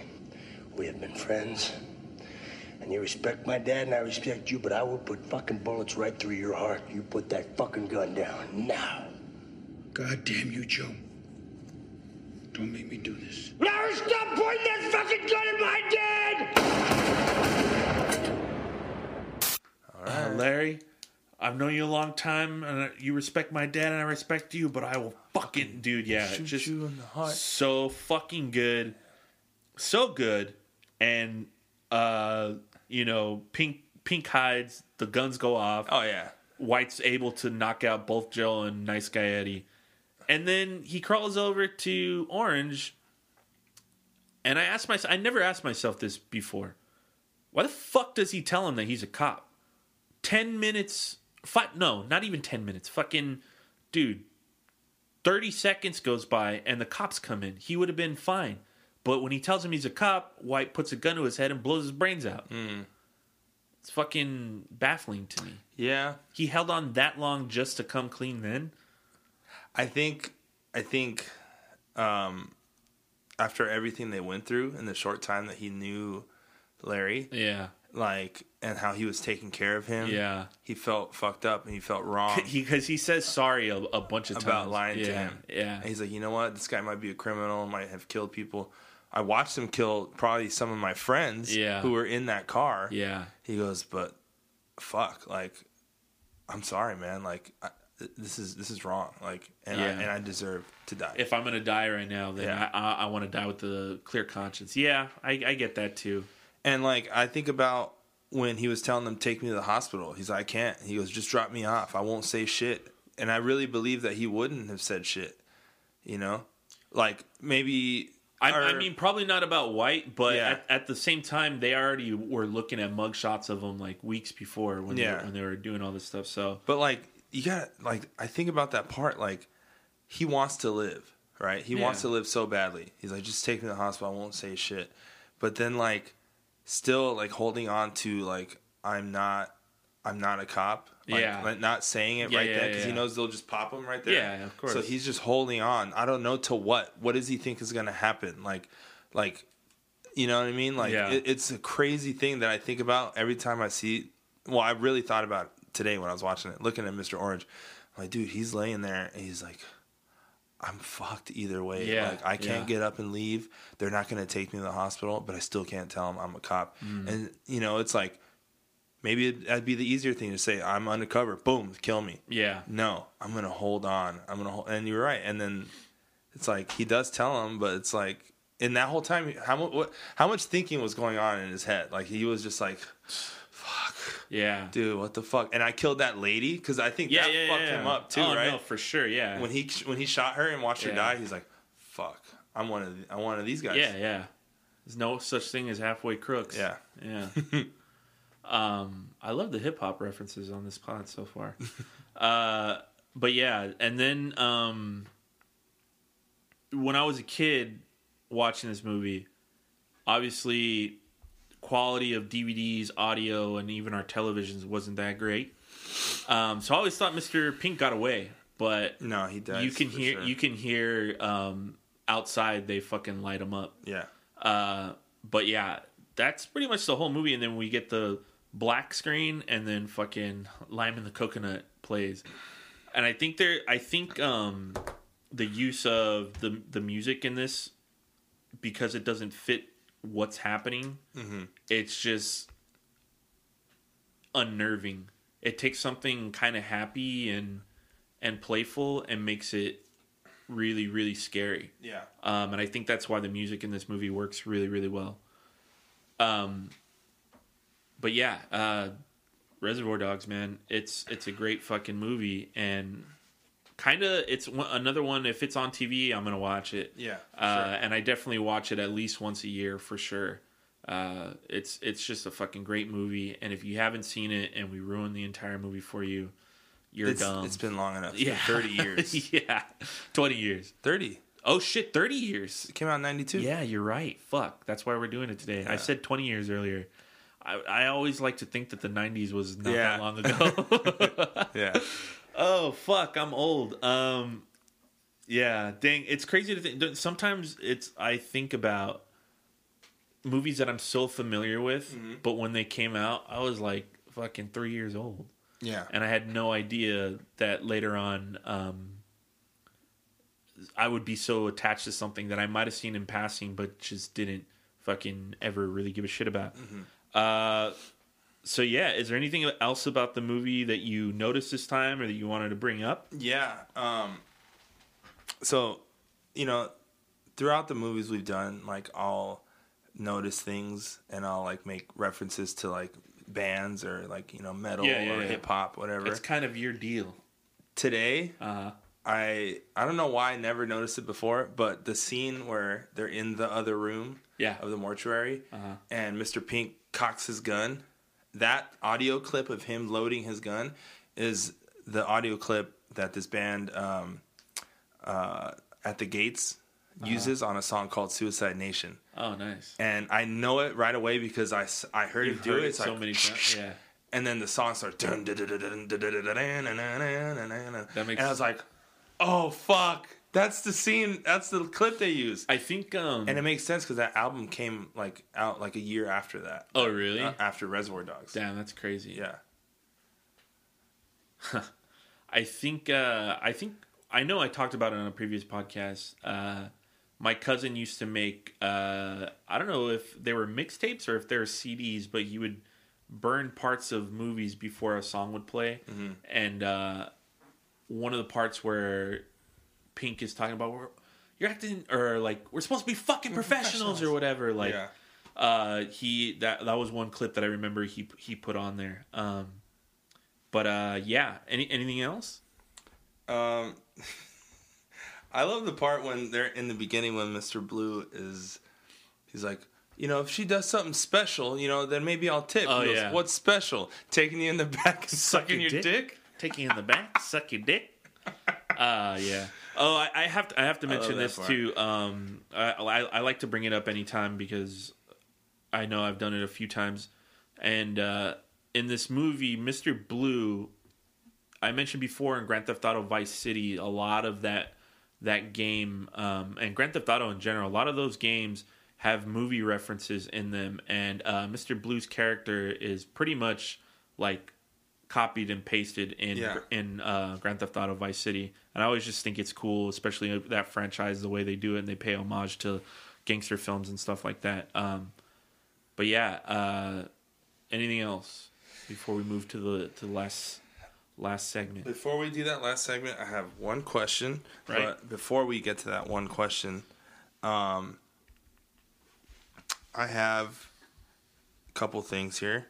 we have been friends. And you respect my dad and I respect you, but I will put fucking bullets right through your heart. You put that fucking gun down now. God damn you, Joe. Don't make me do this. Larry, stop pointing that fucking gun at my dad! uh, Larry, I've known you a long time, and uh, you respect my dad, and I respect you, but I will fucking, dude, yeah, Shoot just you in the heart. so fucking good, so good, and uh, you know, pink pink hides, the guns go off. Oh yeah, White's able to knock out both Joe and Nice Guy Eddie. And then he crawls over to Orange. And I asked myself, I never asked myself this before. Why the fuck does he tell him that he's a cop? 10 minutes, five, no, not even 10 minutes. Fucking, dude, 30 seconds goes by and the cops come in. He would have been fine. But when he tells him he's a cop, White puts a gun to his head and blows his brains out. It's fucking baffling to me. Yeah. He held on that long just to come clean then? I think I think um after everything they went through in the short time that he knew Larry, Yeah. like and how he was taking care of him, Yeah. he felt fucked up and he felt wrong Because he, says sorry a, a bunch of times. about lying yeah. to him. Yeah. And he's like, you know what, this guy might be a criminal, might have killed people. I watched him kill probably some of my friends Yeah. who were in that car. Yeah. He goes, but fuck, like, I'm sorry, man. Like, I, this is this is wrong. Like, and I, and I deserve to die. If I'm gonna die right now, then Yeah. I, I, I want to die with a clear conscience. Yeah, I, I get that too. And like I think about when he was telling them take me to the hospital. He's like, I can't. He goes, just drop me off. I won't say shit. And I really believe that he wouldn't have said shit. You know, like maybe. I, I mean, probably not about White, but Yeah. at, at the same time, they already were looking at mugshots of him like weeks before when they, Yeah. were, when they were doing all this stuff. So But like you got to like I think about that part. Like he wants to live, right? He wants to live so badly. He's like, just take me to the hospital. I won't say shit. But then like still like holding on to like I'm not. I'm not a cop. Like, Yeah. like, not saying it Yeah, right yeah, then because he knows they'll just pop him right there. Yeah, of course. So he's just holding on. I don't know to what. What does he think is going to happen? Like, like, you know what I mean? Like, Yeah. it, it's a crazy thing that I think about every time I see. Well, I really thought about today when I was watching it, looking at Mr. Orange. I'm like, dude, he's laying there and he's like, I'm fucked either way. Yeah, like, I can't yeah. get up and leave. They're not going to take me to the hospital, but I still can't tell them I'm a cop. Mm. And you know, it's like. Maybe it- that'd be the easier thing to say. I'm undercover. Boom, kill me. Yeah. No, I'm gonna hold on. I'm gonna hold. And you're right. And then it's like he does tell him, but it's like in that whole time, how what, how much thinking was going on in his head? Like he was just like, [SIGHS] yeah, dude, what the fuck? And I killed that lady because I think Yeah, that yeah, fucked yeah. him up too, Oh, right? no, for sure, yeah. When he when he shot her and watched her die, he's like, fuck, I'm one of the, I'm one of these guys. Yeah, yeah. There's no such thing as halfway crooks. Yeah. yeah. [LAUGHS] um, I love the hip hop references on this pod so far. [LAUGHS] uh, but yeah, and then um, when I was a kid watching this movie, obviously quality of DVDs, audio, and even our televisions wasn't that great. Um, so I always thought Mr. Pink got away, but no, he does. You can hear sure. you can hear um, outside they fucking light him up. Yeah. Uh, but yeah, that's pretty much the whole movie, and then we get the black screen, and then fucking lime in the coconut plays, and I think there, I think um, the use of the the music in this because it doesn't fit what's happening. Mhm. It's just unnerving. It takes something kind of happy and and playful and makes it really really scary. Yeah. Um, and I think that's why the music in this movie works really really well. Um, but yeah, uh, Reservoir Dogs, man, it's it's a great fucking movie and kind of it's one, another one. If it's on TV, I'm gonna watch it. Yeah, uh, sure. and I definitely watch it at least once a year for sure. Uh, it's it's just a fucking great movie, and if you haven't seen it and we ruined the entire movie for you, you're It's- dumb. it's been long enough. Yeah, 30 years. [LAUGHS] yeah, twenty years. Thirty. Oh shit, thirty years. It came out in '92. Yeah, you're right. Fuck, that's why we're doing it today. I said twenty years earlier. I, I always like to think that the '90s was not Yeah. that long ago. [LAUGHS] Yeah. [LAUGHS] Oh fuck, I'm old. Um, yeah, dang, it's crazy to think. Sometimes it's I think about movies that I'm so familiar with, Mm-hmm. but when they came out, I was like fucking three years old. Yeah. and I had no idea that later on, um, I would be so attached to something that I might have seen in passing, but just didn't fucking ever really give a shit about. Mm-hmm. Uh, so yeah, is there anything else about the movie that you noticed this time or that you wanted to bring up? Yeah. Um, so, you know, throughout the movies we've done, like I'll notice things and I'll like make references to like bands or like you know metal Yeah, yeah, or yeah. hip hop, whatever. It's kind of your deal. Today, uh, I I don't know why I never noticed it before, but the scene where they're in the other room Yeah. of the mortuary Uh-huh. and Mr. Pink cocks his gun, that audio clip of him loading his gun is the audio clip that this band um, uh, at the gates uh-huh. uses on a song called Suicide Nation. Oh, nice. And I know it right away because I, I heard You've him do heard it. it so like, many times. Yeah. And then the song starts. That makes and I was like, oh, fuck. That's the scene. That's the clip they use. I think, um, and it makes sense because that album came like out like a year after that. Oh, really? Uh, after Reservoir Dogs. Damn, that's crazy. Yeah. [LAUGHS] I think uh, I think I know I talked about it on a previous podcast. Uh, my cousin used to make uh, I don't know if they were mixtapes or if they were CDs, but he would burn parts of movies before a song would play, Mhm. and uh, one of the parts where Pink is talking about "We're- you're acting or like we're supposed to be fucking professionals, or whatever. Like, Yeah. uh, he that that was one clip that I remember he he put on there. Um, but uh, yeah, any anything else? Um, [LAUGHS] I love the part when they're in the beginning when Mr. Blue is, he's like, you know, if she does something special, you know, then maybe I'll tip. Oh, goes, yeah. What's special? Taking you in the back and sucking your, dick? taking you in the back, suck your dick. [LAUGHS] Uh yeah. Oh, I, I have to I have to mention this part. too. Um, I, I I like to bring it up anytime because I know I've done it a few times, and uh, in this movie, Mister Blue, I mentioned before in Grand Theft Auto Vice City, a lot of that that game um, and Grand Theft Auto in general, a lot of those games have movie references in them, and uh, Mr. Blue's character is pretty much like copied and pasted in Yeah. in uh, Grand Theft Auto Vice City, and I always just think it's cool, especially that franchise, the way they do it, and they pay homage to gangster films and stuff like that. Um, but yeah, uh, anything else before we move to the to the last last segment? Before we do that last segment, I have one question. Right. But before we get to that one question, um, I have a couple things here.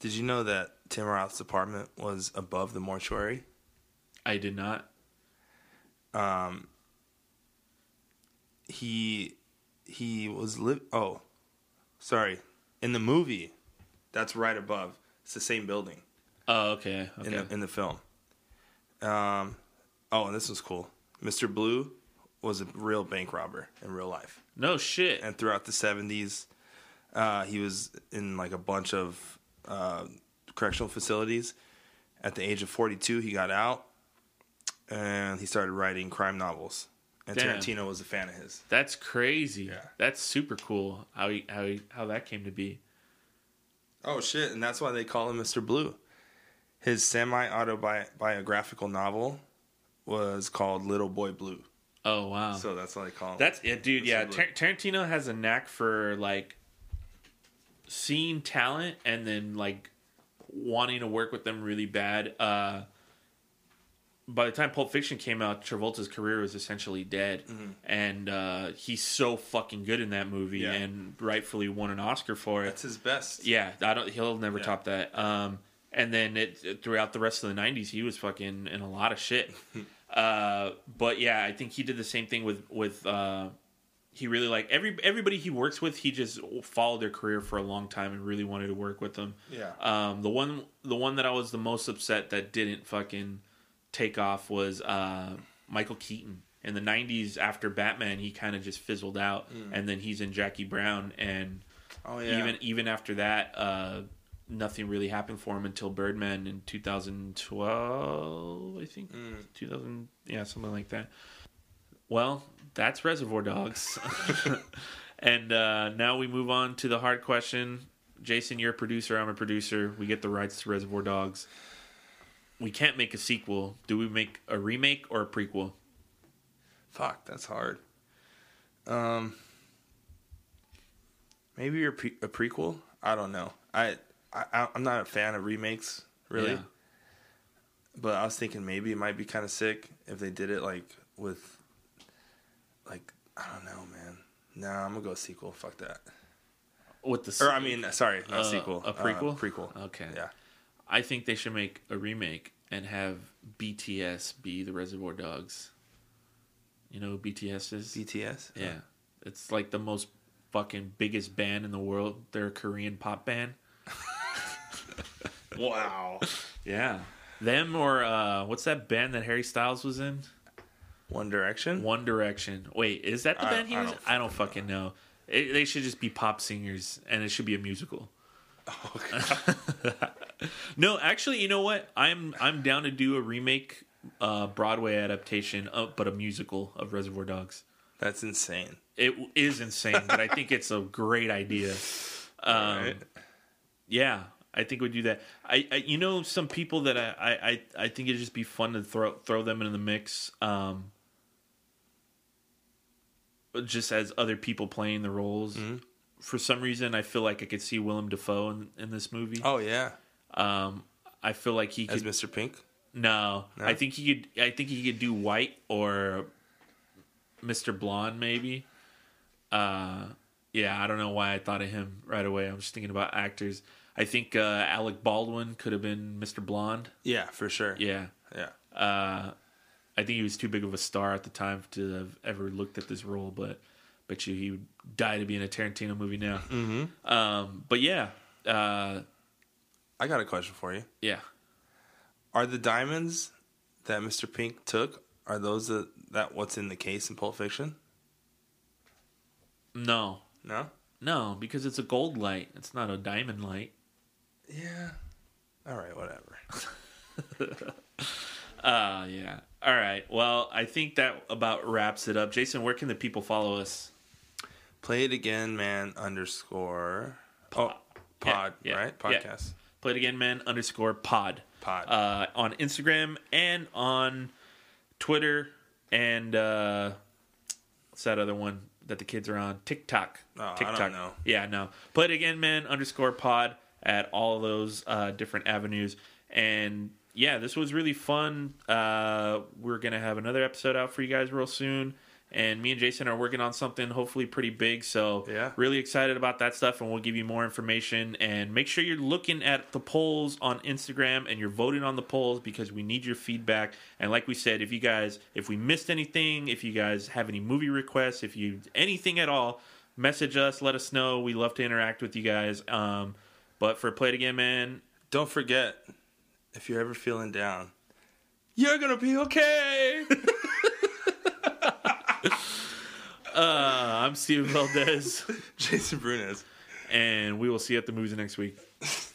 Did you know that Tim Roth's apartment was above the mortuary? I did not. Um, he he was live. Oh, sorry. In the movie, that's right above. It's the same building. Oh, okay. In Okay. the in the film. Um, oh, and this was cool. Mr. Blue was a real bank robber in real life. No shit. And throughout the seventies, uh, he was in like a bunch of uh, correctional facilities. At the age of forty-two, he got out, and he started writing crime novels. And Damn. Tarantino was a fan of his. That's crazy. Yeah. That's super cool. How he, how he, how that came to be. Oh shit! And that's why they call him Mr. Blue. His semi-autobiographical novel was called Little Boy Blue. Oh wow. So that's why they call him. That's it, dude. Mr. Yeah, Tar- Tarantino has a knack for like seeing talent and then like wanting to work with them really bad. Uh, by the time Pulp Fiction came out, Travolta's career was essentially dead, Mhm. and uh, he's so fucking good in that movie, Yeah. and rightfully won an Oscar for it. That's his best. Yeah, I don't. He'll never Yeah. top that. Um, and then it throughout the rest of the '90s, he was fucking in a lot of shit. [LAUGHS] uh, but yeah, I think he did the same thing with with. Uh, he really like every everybody he works with. He just followed their career for a long time and really wanted to work with them. Yeah. Um, the one the one that I was the most upset that didn't fucking take off was uh, Michael Keaton. In the '90s, after Batman, he kind of just fizzled out, Mm. and then he's in Jackie Brown, and Oh, yeah. even even after that, uh, nothing really happened for him until Birdman in 2012, I think. Mm. 2000, yeah, something like that. Well, that's Reservoir Dogs. [LAUGHS] and uh, now we move on to the hard question. Jason, you're a producer. I'm a producer. We get the rights to Reservoir Dogs. We can't make a sequel. Do we make a remake or a prequel? Fuck, that's hard. Um, maybe you're pre- a prequel. I don't know. I, I I'm not a fan of remakes, really. Yeah. But I was thinking maybe it might be kind of sick if they did it like with, like I don't know, man. Nah, I'm gonna go sequel. Fuck that. With the or I mean, sorry, not uh, sequel, a prequel. Uh, prequel. Okay. Yeah. I think they should make a remake and have BTS be the Reservoir Dogs. You know who BTS is? BTS. Yeah. It's like the most fucking biggest band in the world. They're a Korean pop band. [LAUGHS] Wow. Yeah. Them or uh what's that band that Harry Styles was in? One Direction. One Direction. Wait, is that the I- band he I was? don't I don't fucking know. It, they should just be pop singers, and it should be a musical. [LAUGHS] no, actually, you know what? I'm I'm down to do a remake, uh, Broadway adaptation, of, but a musical of Reservoir Dogs. That's insane. It is insane, but I think it's a great idea. [LAUGHS] Um, Alright. Yeah, I think we'd do that. I, I you know some people that I, I, I- think it'd just be fun to throw throw them into the mix. Um, just as other people playing the roles. Mm-hmm. For some reason, I feel like I could see Willem Dafoe in, in this movie. Oh yeah, Um, I feel like he as could. Mr. Pink. No, No? I think he could. I think he could do White or Mr. Blonde, maybe. Uh, yeah, I don't know why I thought of him right away. I'm just thinking about actors. I think uh, Alec Baldwin could have been Mr. Blonde. Yeah, for sure. Yeah, Yeah. uh, I think he was too big of a star at the time to have ever looked at this role, but bet you he would die to be in a Tarantino movie now. Mm-hmm. Um, but yeah, uh, I got a question for you. yeah. Are the diamonds that Mr. Pink took are those that, that what's in the case in Pulp Fiction? No, No. no, because it's a gold light. It's not a diamond light. Yeah. All right. Whatever. [LAUGHS] Uh yeah. All right. Well, I think that about wraps it up. Jason, where can the people follow us? Play it again, man. Underscore. Oh, pod. Yeah, yeah, right. yeah. Podcast. Play it again, man. Underscore pod. Pod. Uh, on Instagram and on Twitter and uh, what's that other one that the kids are on? TikTok. Oh, I don't TikTok. know. Yeah, no. Play it again, man. Underscore pod at all of those uh, different avenues. And yeah, this was really fun. Uh, we're gonna have another episode out for you guys real soon. And me and Jason are working on something hopefully pretty big. So Yeah. really excited about that stuff, and we'll give you more information. And make sure you're looking at the polls on Instagram and you're voting on the polls because we need your feedback. And like we said, if you guys, if we missed anything, if you guys have any movie requests, if you anything at all, message us. Let us know. We love to interact with you guys. Um, but for play it again, man. Don't forget, if you're ever feeling down, you're gonna be okay. [LAUGHS] Uh, I'm Steven Valdez, Jason Brunez. and we will see you at the movies next week. [LAUGHS]